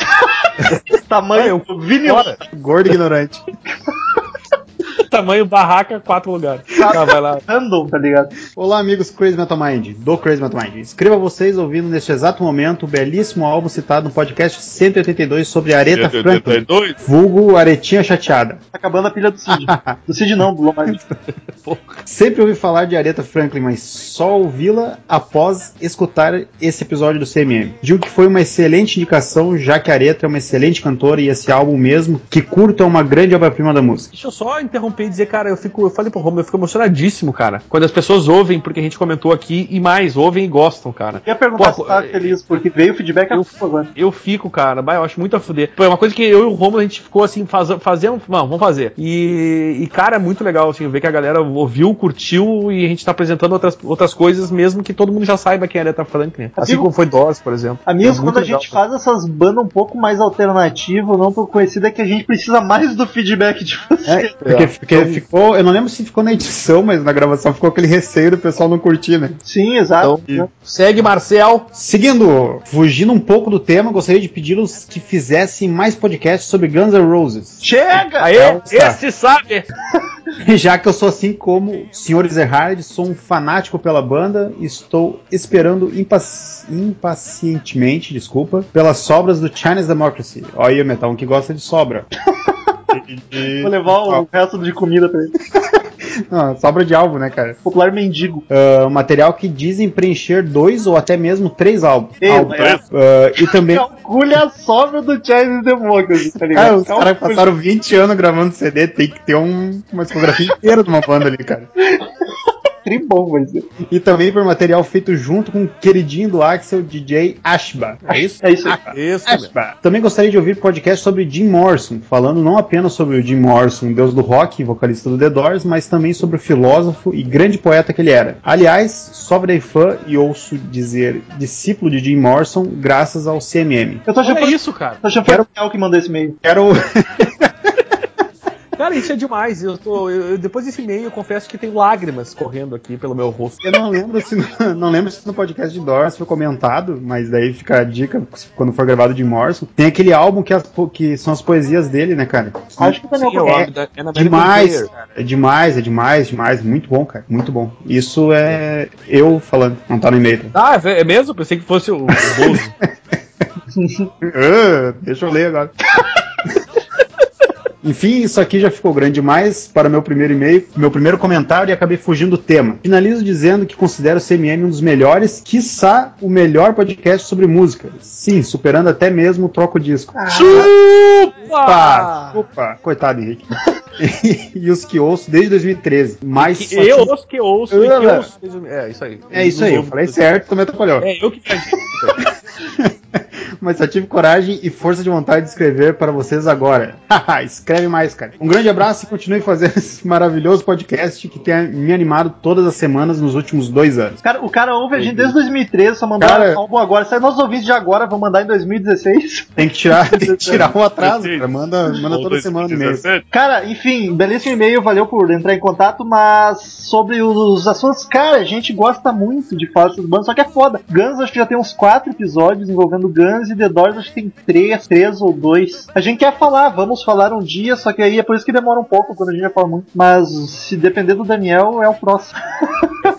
Tamanho
Ah,
vinil.
Gordo e ignorante.
Tamanho barraca, quatro lugares. Tá, vai lá.
Random, tá ligado?
Olá, amigos Crazy Metal Mind, do Crazy Metal Mind. Escreva vocês ouvindo neste exato momento o belíssimo álbum citado no podcast 182 sobre Aretha Franklin,
82.
vulgo Aretinha Chateada.
Tá acabando a pilha do Cid. do Cid não, do.
Sempre ouvi falar de Aretha Franklin, mas só ouvi-la após escutar esse episódio do CMM. Digo que foi uma excelente indicação, já que a Aretha é uma excelente cantora e esse álbum mesmo, que curto, é uma grande obra-prima da música.
Deixa eu só interromper e dizer, cara, eu fico, eu falei pro Romulo, eu fico emocionadíssimo, cara. Quando as pessoas ouvem, porque a gente comentou aqui, e mais, ouvem e gostam, cara.
Ia perguntar
Pô,
se tá
é-
feliz, porque veio o feedback
Eu-
agora.
Eu fico, cara, bah, eu acho muito a fuder. Pô, é uma coisa que eu e o Romulo a gente ficou assim, faz, fazendo, não, vamos fazer. E, e, cara, é muito legal, assim, ver que a galera ouviu, curtiu e a gente tá apresentando outras, outras coisas, mesmo que todo mundo já saiba quem é Aretha Franklin. Assim como foi Doors, por exemplo.
Amigos,
É
quando a gente
legal, cara.
faz essas bandas um pouco mais alternativas, não tão conhecidas, é que a gente precisa mais do feedback de vocês.
É, porque, porque ficou, eu não lembro se ficou na edição, mas na gravação ficou aquele receio do pessoal não curtir, né?
Sim, exato.
Então, segue Marcel.
Seguindo, fugindo um pouco do tema, gostaria de pedi-los que fizessem mais podcasts sobre Guns N' Roses.
Chega!
Aê,
É, tá.
esse sabe!
Já que eu sou assim como o Sr. Zerhard, sou um fanático pela banda e estou esperando impaci- impacientemente, desculpa, pelas sobras do Chinese Democracy. Olha aí, o Metal, um que gosta de sobra.
Vou levar o resto de comida pra ele.
Não, sobra de álbum, né, cara?
Popular mendigo.
Ah, um material que dizem preencher dois ou até mesmo três álbuns.
Mas-
Ah, e também.
Calcule a sobra do Chinese Democracy, tá
Cara,
ligado?
os caras passaram 20 anos gravando CD, tem que ter um- uma discografia inteira de uma banda ali, cara.
Tribom.
E também por material feito junto com o queridinho do Axel, DJ Ashba. É isso?
É isso aí.
Isso, mesmo.
Ashba. Também gostaria de ouvir podcast sobre Jim Morrison, falando não apenas sobre o Jim Morrison, deus do rock e vocalista do The Doors, mas também sobre o filósofo e grande poeta que ele era. Aliás, só virei fã e ouço dizer discípulo de Jim Morrison graças ao CMM.
Eu tô achando
Olha
que
isso, cara.
tô achando que foi o que mandou esse e-mail.
Quero.
Cara, isso é demais. Eu tô, eu- depois desse e-mail, eu confesso que tem lágrimas correndo aqui pelo meu rosto.
Eu não lembro se no, não lembro se no podcast de Doors foi comentado, mas daí fica a dica quando for gravado de Morrison. Tem aquele álbum que, as que são as poesias dele, né, cara?
Acho que
eu
é,
é na American
Demais, cara. É demais, é demais, demais. Muito bom, cara. Muito bom. Isso é eu falando, não tá no e-mail.
Ah, é é mesmo? Pensei que fosse o, o Bozo.
Ah, deixa eu ler agora. Enfim, isso aqui já ficou grande demais para meu primeiro e-mail, meu primeiro comentário e acabei fugindo do tema. Finalizo dizendo que considero o CMM um dos melhores, quiçá o melhor podcast sobre música. Sim, superando até mesmo o Troco Disco. Opa! Opa! Coitado, Henrique. e os que ouço desde 2013. Mas
Que
só
eu
tive-
ouço que ouço e que
Ah,
ouço. É isso aí.
É isso aí, eu falei certo, também atrapalhou.
É eu que
Mas só tive coragem e força de vontade de escrever para vocês agora. Haha, Escreve mais, cara. Um grande abraço e continue fazendo esse maravilhoso podcast que tem me animado todas as semanas nos últimos dois anos.
Cara, o cara ouve a gente desde 2013, só mandou
Cara-
álbum agora. Sai nossos ouvintes de agora, vão mandar em 2016.
Tem que tirar, tem que tirar o atraso, cara. Manda, manda toda semana no e-mail.
Cara, enfim, belíssimo e-mail, valeu por entrar em contato, mas sobre os assuntos, cara, a gente gosta muito de falar dessas bandas, só que é foda. Guns, acho que já tem uns quatro episódios envolvendo Guns e The Doors acho que tem três, três ou dois. A gente quer falar, vamos falar um dia, só que aí é por isso que demora um pouco quando a gente vai falar muito. Mas se depender do Daniel, é o próximo.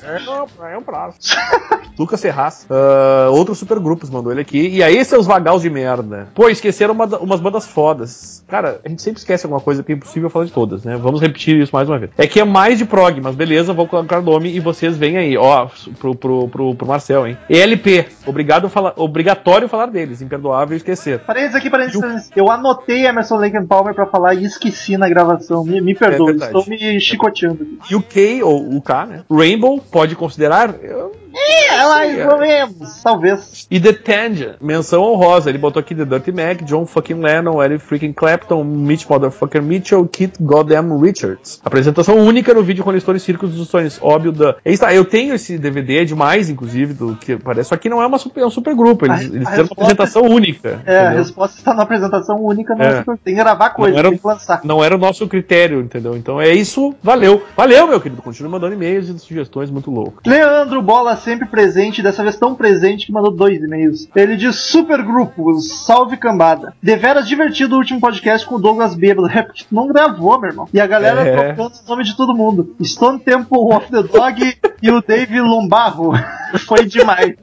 É, é um prazo. Lucas Serraz. Ah, outros supergrupos mandou ele aqui. E aí, seus vagaus de merda. Pô, esqueceram uma umas bandas fodas. Cara, a gente sempre esquece alguma coisa porque é impossível falar de todas, né? Vamos repetir isso mais uma vez. É que é mais de prog, mas beleza, vou colocar o nome e vocês vêm aí. Ó, pro, pro, pro, pro Marcel, hein? ELP. Obrigado a falar, obrigatório falar deles. Imperdoável esquecer.
Parênteses aqui, parênteses. Eu anotei Emerson Lake and Palmer pra falar e esqueci na gravação. Me, me perdoe,
É
estou me chicoteando.
E o K, ou o K, né? Rainbow, pode considerar? Eu
É, ou menos, talvez.
E The Tangent, menção honrosa. Ele botou aqui The Dirty Mac, John fucking Lennon, Eric freaking Clapton, Mitch Motherfucker Mitchell, Keith Goddamn Richards. Apresentação única no vídeo Rolling Stones Círculos dos Sonhos. Óbvio da. Aí está, eu tenho esse DVD é demais, inclusive, do que parece. Só que não é, uma super, é um super grupo. Eles,
A-
eles
a
fizeram uma apresentação única.
É, a
entendeu?
resposta está na apresentação única, não
É.
é. tem que gravar coisa,
Não era-
tem que lançar.
Não era o nosso critério, entendeu? Então é isso. Valeu. Valeu, meu querido. Continue mandando e-mails e sugestões muito loucas.
Leandro Bola sempre presente, dessa vez tão presente que mandou dois e-mails. Ele diz Supergrupos, salve cambada. Deveras divertido o último podcast com o Douglas Bêbado. É porque tu não gravou, meu irmão. E a galera
É.
trocando o nome de todo mundo. Stone Temple of the Dog e o Dave Lombarro. Foi demais.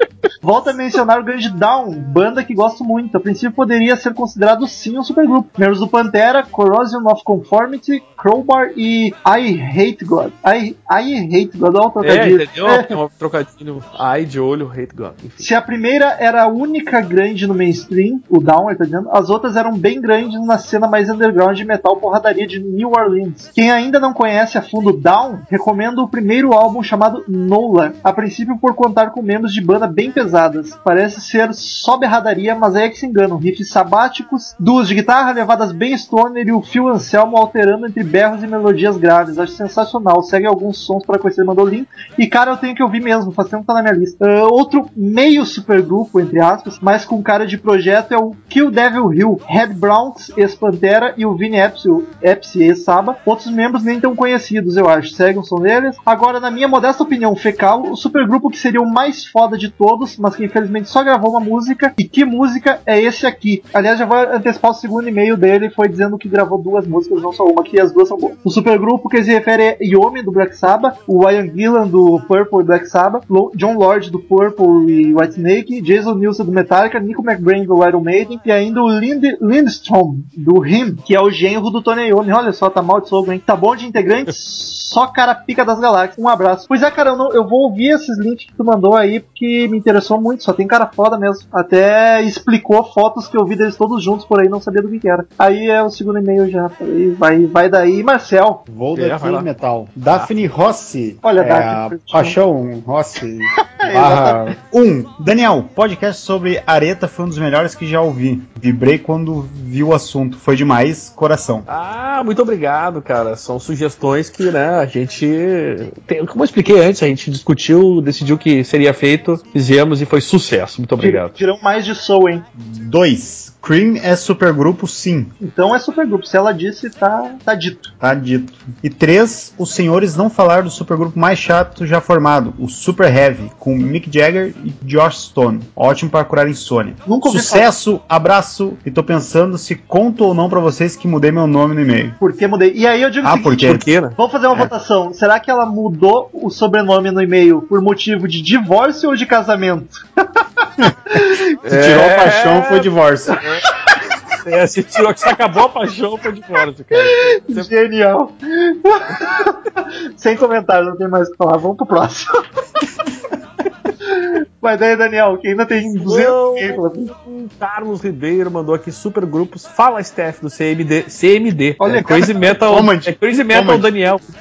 Volta a mencionar o Grande Down, banda que gosto muito. A princípio poderia ser considerado sim um supergrupo. Membros do Pantera, Corrosion of Conformity, Crowbar e I Hate God. I, I Hate God, olha o
É,
trocadilho.
entendeu?
É.
Tem um trocadilho. Ai de olho, hate. Enfim.
Se a primeira era a única grande no mainstream, o Down, ele tá dizendo, as outras eram bem grandes na cena mais underground de metal porradaria de New Orleans. Quem ainda não conhece a fundo Down, recomendo o primeiro álbum chamado Nola, a princípio por contar com membros de banda bem pesadas. Parece ser só berradaria, mas é que se enganam. Riffs sabáticos, duas de guitarra levadas bem stoner e o Phil Anselmo alterando entre berros e melodias graves. Acho sensacional. Segue alguns sons para conhecer, mandou link. E cara, eu tenho que ouvir mesmo, faz tempo que tá na minha lista. Ah, outro meio supergrupo, entre aspas, mas com cara de projeto é o Kill Devil Hill, Red Browns, ex-Pantera e o Vini Epsi, Epsi ex-Saba. Outros membros nem tão conhecidos, eu acho. Segue um som deles. Agora, na minha modesta opinião fecal, o supergrupo que seria o mais foda de todos, mas que infelizmente só gravou uma música. E que música é esse aqui? Aliás, já vou antecipar o segundo e-mail dele, foi dizendo que gravou duas músicas, não só uma, que as duas são boas. O supergrupo que se refere é Yomi, do Black Sabbath, o Ian Gillan, do Purple e Black Sabbath, John Lord, do Purple e Whitesnake, Jason Nilsson, do Metallica, Nico McBrain, do Iron Maiden, e ainda o Lind Lindstrom, do Him, que é o genro do Tony Iommi. Olha só, tá mal de sogro, hein? Tá bom de integrantes? Só cara pica das galáxias. Um abraço. Pois é, cara, eu, não- eu vou ouvir esses links que tu mandou aí, porque me interessou muito. Só tem cara foda mesmo. Até explicou fotos que eu vi deles todos juntos por aí, não sabia do que, era. Aí é o segundo e-mail já. Falei, vai, vai daí, Marcel.
Vou
É,
daqui
lá.
metal. Daphne Rossi.
Olha,
é
Daphne,
a Paixão Rossi.
É,
barra 1. Daniel, podcast sobre Areta foi um dos melhores que já ouvi. Vibrei quando vi o assunto. Foi demais, coração.
Ah, muito obrigado, cara. São sugestões que, né, a gente. tem- como eu expliquei antes, a gente discutiu, decidiu que seria feito, fizemos e foi sucesso. Muito obrigado.
Tirão mais de Soul, hein?
2. Cream é supergrupo, sim.
Então é supergrupo. Se ela disse, tá, tá dito.
Tá dito. E 3. Os senhores não falaram do supergrupo mais chato já formado, o Super Heavy, com Mick Jagger e Josh Stone. Ótimo para curar insônia.
Nunca
Sucesso, abraço. E tô pensando se conto ou não pra vocês que mudei meu nome no e-mail.
Por que mudei? E aí eu digo
Ah,
o seguinte,
por quê?
Por quê, né?
Vamos fazer uma votação. Será que ela mudou o sobrenome no e-mail por motivo de divórcio ou de casamento?
Se tirou a paixão, foi divórcio.
É, se tirou que se acabou a paixão, foi divórcio, cara.
Genial. Sem comentários, não tem mais o que falar. Vamos pro próximo. Mas daí, Daniel, que ainda tem 200
Não. Carlos Ribeiro mandou aqui super grupos. Fala, Steph, do CMD. CMD.
Olha,
é Crazy Metal.
Comand.
É Crazy Metal
Comand.
Daniel.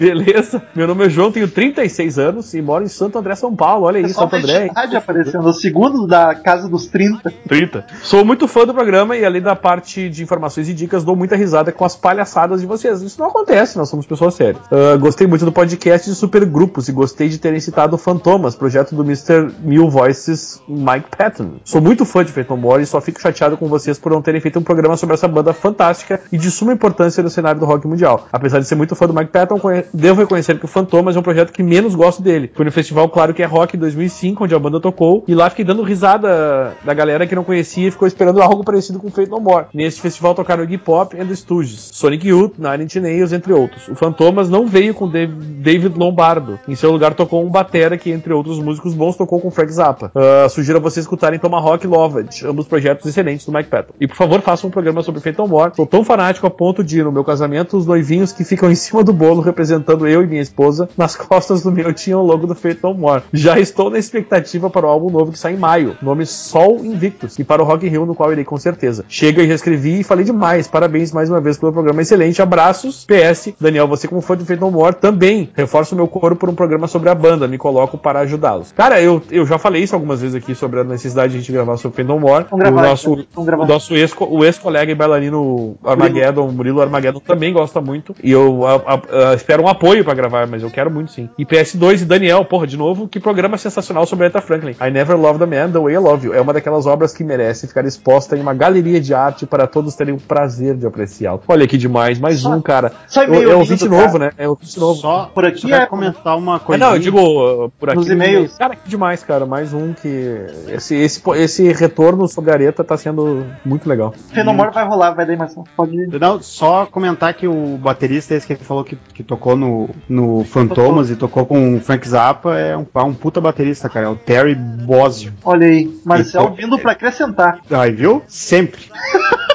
Beleza. Meu nome é João, tenho 36 anos e moro em Santo André, São Paulo. Olha aí,
Pessoal
Santo André.
entidade aparecendo. O segundo da casa dos 30.
30. Sou muito fã do programa e, além da parte de informações e dicas, dou muita risada com as palhaçadas de vocês. Isso não acontece, nós somos pessoas sérias. Ah, gostei muito do podcast de supergrupos e gostei de terem citado Fantomas, projeto do Mr. Mil Voices Mike Patton. Sou muito fã de Phantom War e só fico chateado com vocês por não terem feito um programa sobre essa banda fantástica e de suma importância no cenário do rock mundial. Apesar de ser muito fã do Mike Patton, devo reconhecer que o Fantomas é um projeto que menos gosto dele. Foi no festival Claro que é Rock em 2005, onde a banda tocou, e lá fiquei dando risada da galera que não conhecia e ficou esperando algo parecido com Fate No More. Nesse festival tocaram Iggy Pop and the Stooges, Sonic Youth, Nine Inch Nails, entre outros. O Fantomas não veio com David Lombardo. Em seu lugar tocou um batera que, entre outros músicos bons, tocou com Frank Zappa. Ah, sugiro a vocês escutarem Tomahawk e ambos projetos excelentes do Mike Patton. E por favor, façam um programa sobre Fate No More. Sou tão fanático a ponto de, no meu casamento, os noivinhos que ficam em cima do bolo representando eu e minha esposa, nas costas do meu tinham o logo do Fate No More. Já estou na expectativa para o álbum novo que sai em maio, nome Sol Invictus, e para o Rock in Rio, no qual irei com certeza. Chega e já escrevi e falei demais. Parabéns mais uma vez pelo programa excelente. Abraços. PS, Daniel, você como fã de Fate No More, também reforço meu coro por um programa sobre a banda. Me coloco para ajudá-los. Cara, eu, eu já falei isso algumas vezes aqui sobre a necessidade de a gente gravar sobre Fate No More.
Vamos gravar,
o nosso, o nosso ex, o ex-colega e bailarino Armageddon, Murilo Armageddon, também gosta muito. E eu a- a- a- espero um apoio pra gravar, mas eu quero muito sim. E PS2 e Daniel, porra, de novo, que programa sensacional sobre Aretha Franklin. I Never Loved a Man The Way I Love You. É uma daquelas obras que merece ficar exposta em uma galeria de arte para todos terem o prazer de apreciá-lo. Olha que demais, mais
Só-
um, cara.
só
É
e-mail
é
lindo,
ouvinte
cara.
novo, né? É ouvinte novo.
Só,
Por aqui
só quero
é-
comentar uma
Ah,
coisa.
não, eu digo uh, por aqui.
Nos e-mails.
Cara, que demais, cara. Mais um que. Esse, esse, esse retorno sobre a Areta tá sendo muito legal.
Fenomore vai rolar, vai dar mais Pode ir.
Não, só comentar que o baterista, esse que ele falou que, que tocou no, no Fantomas e tocou com o Frank Zappa, é um, um puta baterista, cara. É o Terry Bozzio.
Olha aí, Marcel vindo pra acrescentar.
Aí, viu? Sempre.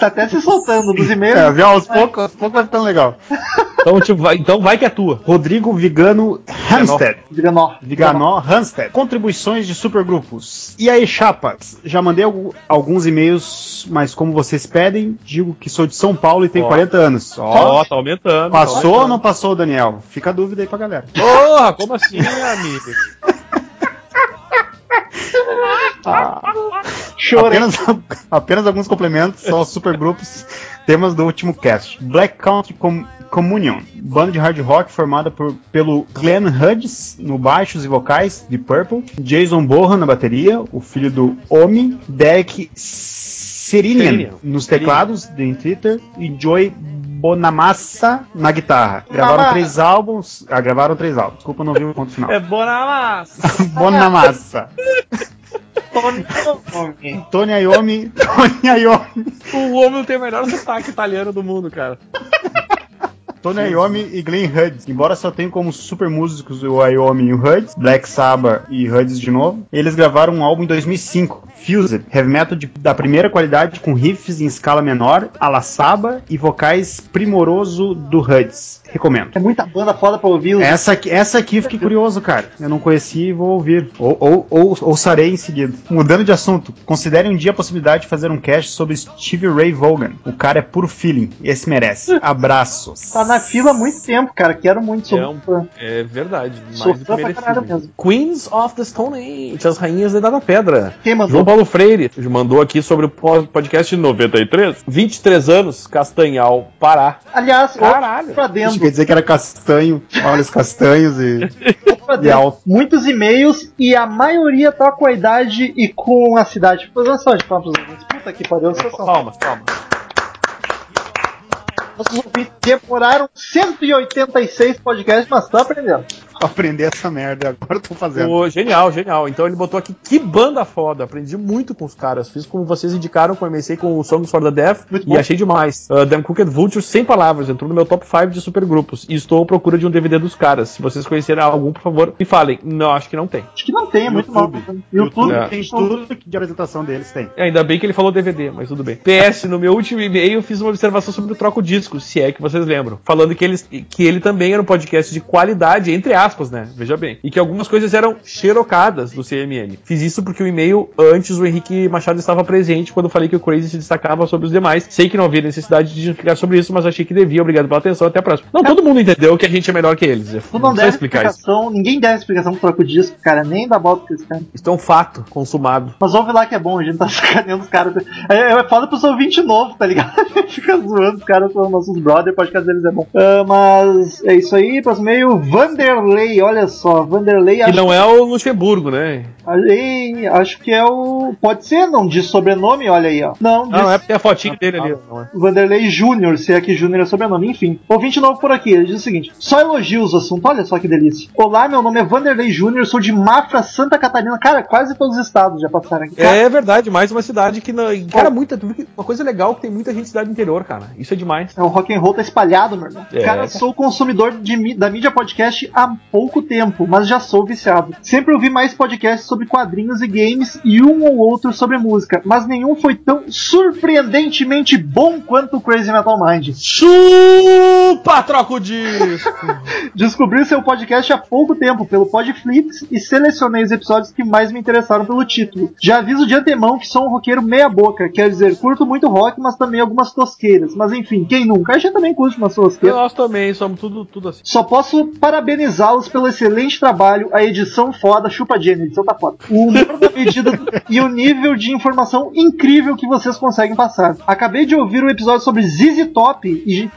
Tá até se soltando nos e-mails.
É, viu? Aos poucos, aos poucos vai ficando legal.
Então, tipo, vai, então vai que é tua.
Rodrigo Vigano Hamstead.
Diga nó.
Viganó Hamstead. Contribuições de supergrupos. E aí, chapas? Já mandei algu- alguns e-mails, mas como vocês pedem, digo que sou de São Paulo e tenho
Ó.
40 anos. Ó,
tá aumentando.
passou
tá
ou
aumentando.
não passou, Daniel? Fica a dúvida aí pra galera.
Porra, como assim, amigo?
Chorei.
Apenas, apenas alguns complementos são os supergrupos temas do último cast. Black Country Com- Communion, banda de hard rock formada por, pelo Glenn Hughes no baixos e vocais de Purple, Jason Bohan na bateria, o filho do Omi, Derek Serinian nos teclados de Twitter e Joey Bonamassa na guitarra. Gravaram
Bonamassa.
três álbuns. Ah, gravaram três álbuns. Desculpa, não vi o ponto final.
É bona massa.
Bonamassa.
Tony.
Tony Iommi, Tony Iommi.
O homem não tem o melhor sotaque italiano do mundo, cara.
Tony Iommi e Glenn Hughes. Embora só tenham como super músicos o Iommi e o Hughes, Black Sabbath e Hughes de novo, eles gravaram um álbum em 2005, Fused, heavy metal de- da primeira qualidade com riffs em escala menor, a la Saba e vocais primoroso do Hughes. Recomendo.
É muita banda foda pra ouvir. os-
Essa aqui, essa aqui eu fiquei curioso, cara. Eu não conheci e vou ouvir. Ou, ou, ou ouçarei em seguida. Mudando de assunto, considere um dia a possibilidade de fazer um cast sobre Stevie Ray Vaughan. O cara é puro feeling. Esse merece. Abraços.
Tá na fila há muito tempo, cara. Quero muito. Sou
É um-
fã.
É verdade.
Sou
Mais do que merecido.
mesmo.
Queens of the Stone Age, as rainhas da Idade da Pedra.
Quem mandou?
João Paulo Freire mandou aqui sobre o po- podcast 93. 23 anos, Castanhal, Pará.
Aliás,
Caralho.
pra dentro.
quer dizer que era castanho, olhos castanhos e. E
dentro.
alto.
Muitos e-mails e a maioria tá com a idade e com a cidade. Fazer uma só de palmas. Puta que pariu.
Palmas, palmas.
Nossos ouvintes demoraram 186 podcasts, mas tá aprendendo.
Aprender essa merda. Agora eu tô fazendo.
Ô, genial, genial. Então ele botou aqui, que banda foda. Aprendi muito com os caras. Fiz como vocês indicaram, comecei com o Songs for the Deaf
Muito
e
bom.
achei demais. Uh, Damn Cooked Vulture, sem palavras, entrou no meu top 5 de supergrupos. E estou à procura de um DVD dos caras. Se vocês conhecerem algum, por favor, me falem. Não, acho que não tem.
Acho que não tem, é muito
YouTube.
mal. YouTube,
É.
tem tudo que de apresentação deles tem.
É, Ainda bem que ele falou DVD, mas tudo bem. PS, no meu último e-mail, fiz uma observação sobre o Troco Discos, se é que vocês lembram. Falando que, eles, que ele também era um podcast de qualidade, entre aspas, né? Veja bem. E que algumas coisas eram xerocadas do CMM. Fiz isso porque o e-mail, antes o Henrique Machado estava presente quando falei que o Crazy se destacava sobre os demais. Sei que não havia necessidade de explicar sobre isso, mas achei que devia. Obrigado pela atenção. Até a próxima. Não, todo mundo entendeu que a gente é melhor que eles.
Tu
não
não deve
explicar isso.
explicação, ninguém deve explicação pro troco disco, cara, nem da pra esse cara.
Isso é um fato consumado.
Mas ouve lá que é bom, a gente tá sacaneando os caras. É, é foda pros ouvintes novos, tá ligado? A gente fica zoando os caras, são nossos brothers, o podcast deles é bom. Ah, mas é isso aí, próximo e-mail, Vanderlei, olha só, Vanderlei
Que não é o Luxemburgo, né?
Ei, acho que é o. Pode ser, não diz sobrenome, olha aí, ó. Não, diz
Não, é porque é a fotinha dele ali. Não é.
Vanderlei Júnior, se é que Júnior é sobrenome, enfim. Ouvinte novo por aqui, ele diz o seguinte: só elogios o assunto, olha só que delícia. Olá, meu nome é Vanderlei Júnior, sou de Mafra, Santa Catarina. Cara, quase todos os estados já passaram aqui. Cara,
É verdade, mais uma cidade que. Não... Cara, muita. Uma coisa legal que tem muita gente de cidade interior, cara. Isso é demais.
É, o rock and roll tá espalhado, meu irmão.
É,
cara, sou consumidor de da mídia podcast há pouco tempo, mas já sou viciado. Sempre ouvi mais podcasts sobre quadrinhos e games e um ou outro sobre música, mas nenhum foi tão surpreendentemente bom quanto o Crazy Metal Mind.
Chupa, troco disso!
Descobri seu podcast há pouco tempo pelo Podflix e selecionei os episódios que mais me interessaram pelo título. Já aviso de antemão que sou um roqueiro meia boca, quer dizer, curto muito rock, mas também algumas tosqueiras. Mas enfim, quem nunca? A gente também curte umas tosqueiras.
Nós também somos tudo, tudo assim.
Só posso parabenizá-los pelo excelente trabalho, a edição foda, chupa Jenny, a edição tá foda. O humor da medida do- e o nível de informação incrível que vocês conseguem passar. Acabei de ouvir um episódio sobre ZZ Top,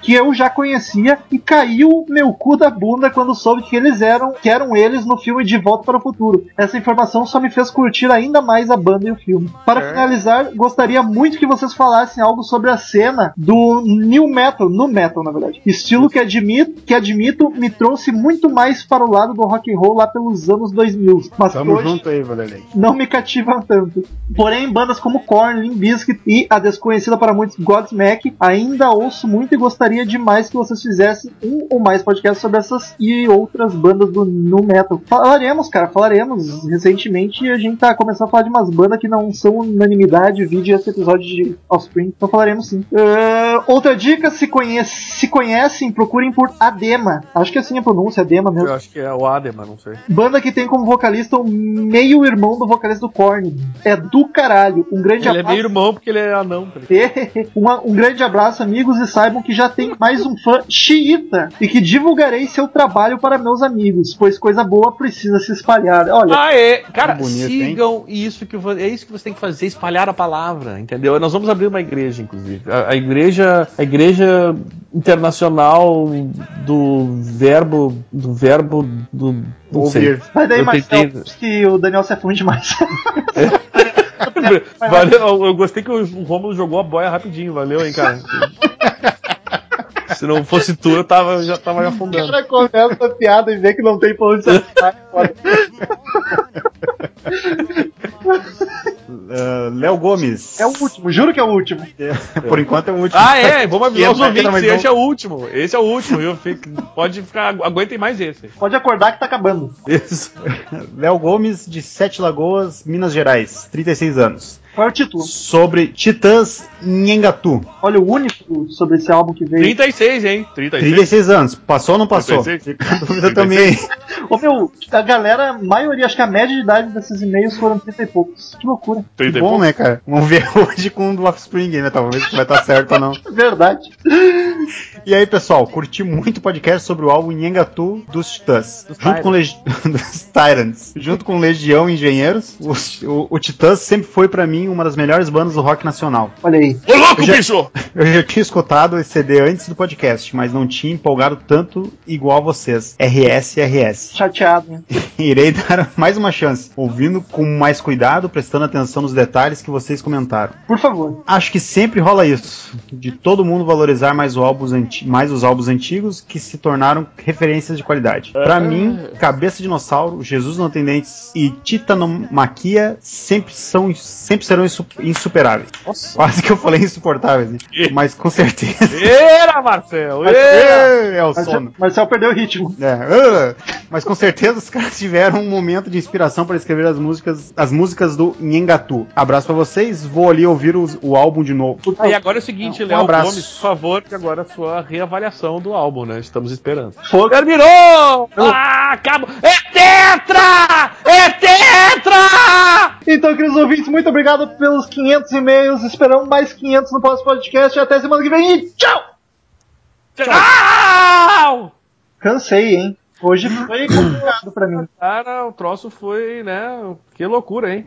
que eu já conhecia, e caiu meu cu da bunda quando soube que eles eram, que eram eles no filme De Volta para o Futuro. Essa informação só me fez curtir ainda mais a banda e o filme. Para finalizar, gostaria muito que vocês falassem algo sobre a cena do New Metal, no Metal, na verdade. Estilo que admito, que admito me trouxe muito mais para o lado do rock and roll lá pelos anos 2000. Mas
Tamo
hoje
junto aí, Vanderlei.
não me cativam tanto. Porém, bandas como Korn, Limp Bizkit e a desconhecida para muitos Godsmack ainda ouço muito e gostaria demais que vocês fizessem um ou mais podcasts sobre essas e outras bandas do nu metal. Falaremos, cara, falaremos. Recentemente a gente tá começando a falar de umas bandas que não são unanimidade, vídeo esse episódio de Offspring. Então falaremos sim. Ah, outra dica, se, conhece, se conhecem, procurem por Adema. Acho que assim a pronúncia, Adema mesmo.
Acho que é o Adema, não sei.
Banda que tem como vocalista o meio irmão do vocalista do Korn. É do caralho. Um grande
Ele é
abraço.
meio irmão porque ele é anão. tá ligado?
Uma- um grande abraço, amigos, e saibam que já tem mais um fã xiita e que divulgarei seu trabalho para meus amigos, pois coisa boa precisa se espalhar. Olha,
Ah, é. Cara,
Que bonito,
sigam isso que é isso que você tem que fazer, espalhar a palavra, entendeu? Nós vamos abrir uma igreja, inclusive. A, a igreja, a igreja internacional do verbo, do verbo do não sei.
Ouvir.
mas daí,
eu
Marcelo,
tentei-
acho que o Daniel se afunde demais.
Valeu, eu- eu gostei que o Romulo jogou a boia rapidinho, valeu, hein, cara. Se não fosse tu, eu tava, já tava afundando.
cara começa a piada e vê que não tem pra onde se.
Ah, Léo Gomes.
É o último, juro que é o último.
Por enquanto é o último.
Ah, é, vamos avisar os ouvintes, esse é o último. Esse é o último, viu? Fique- pode ficar, aguentem mais esse.
Pode acordar que tá acabando.
Isso.
Léo Gomes, de Sete Lagoas, Minas Gerais, 36 anos.
Qual é o título?
Sobre Titãs Nhengatu.
Olha, o único sobre esse álbum que veio.
36, hein? 36.
36 anos. Passou ou não passou?
36?
Fica a dúvida também.
Ô meu, a galera, a maioria, acho que a média de idade desses e-mails foram 30 e poucos. Que loucura.
30 e
Bom,
pouco.
né, cara? Vamos ver hoje com o do Offspring, né? Talvez vai estar certo ou não.
Verdade.
E aí, pessoal, curti muito o podcast sobre o álbum Nhengatu dos Titãs. junto com Leg... dos Tyrants. Junto com Legião Engenheiros, o, o, o Titãs sempre foi pra mim uma das melhores bandas do rock nacional.
Olha aí.
Ô, louco,
Eu já-
bicho!
Eu já tinha escutado esse CD antes do podcast, mas não tinha empolgado tanto igual vocês. RS RS.
Chateado, né?
Irei dar mais uma chance, ouvindo com mais cuidado, prestando atenção nos detalhes que vocês comentaram.
Por favor.
Acho que sempre rola isso, de todo mundo valorizar mais, anti- mais os álbuns antigos que se tornaram referências de qualidade. Pra mim, Cabeça de Dinossauro, Jesus Não Tem Dentes e Titanomaquia sempre são sempre serão insu- insuperáveis.
Nossa.
Quase que eu falei insuportáveis, hein? mas com certeza.
Era, Marcel! Era!
É, é o
Marcel,
sono.
Marcel perdeu o ritmo.
É, ah, mas com certeza os caras tiveram um momento de inspiração para escrever as músicas, as músicas do Nhengatu. Abraço pra vocês, vou ali ouvir os- o álbum de novo.
Ah, e agora é o seguinte,
Um
Léo
abraço.
Gomes, por favor, que agora é a sua reavaliação do álbum, né? Estamos esperando.
Fogo.
Terminou! Ah, acabou! É tetra! É tetra!
Então, queridos ouvintes, muito obrigado pelos 500 e-mails. Esperamos mais 500 no próximo podcast. Até semana que vem e tchau!
Tchau!
Cansei, hein? Hoje foi complicado pra mim.
Cara, o troço foi, né? Que loucura, hein?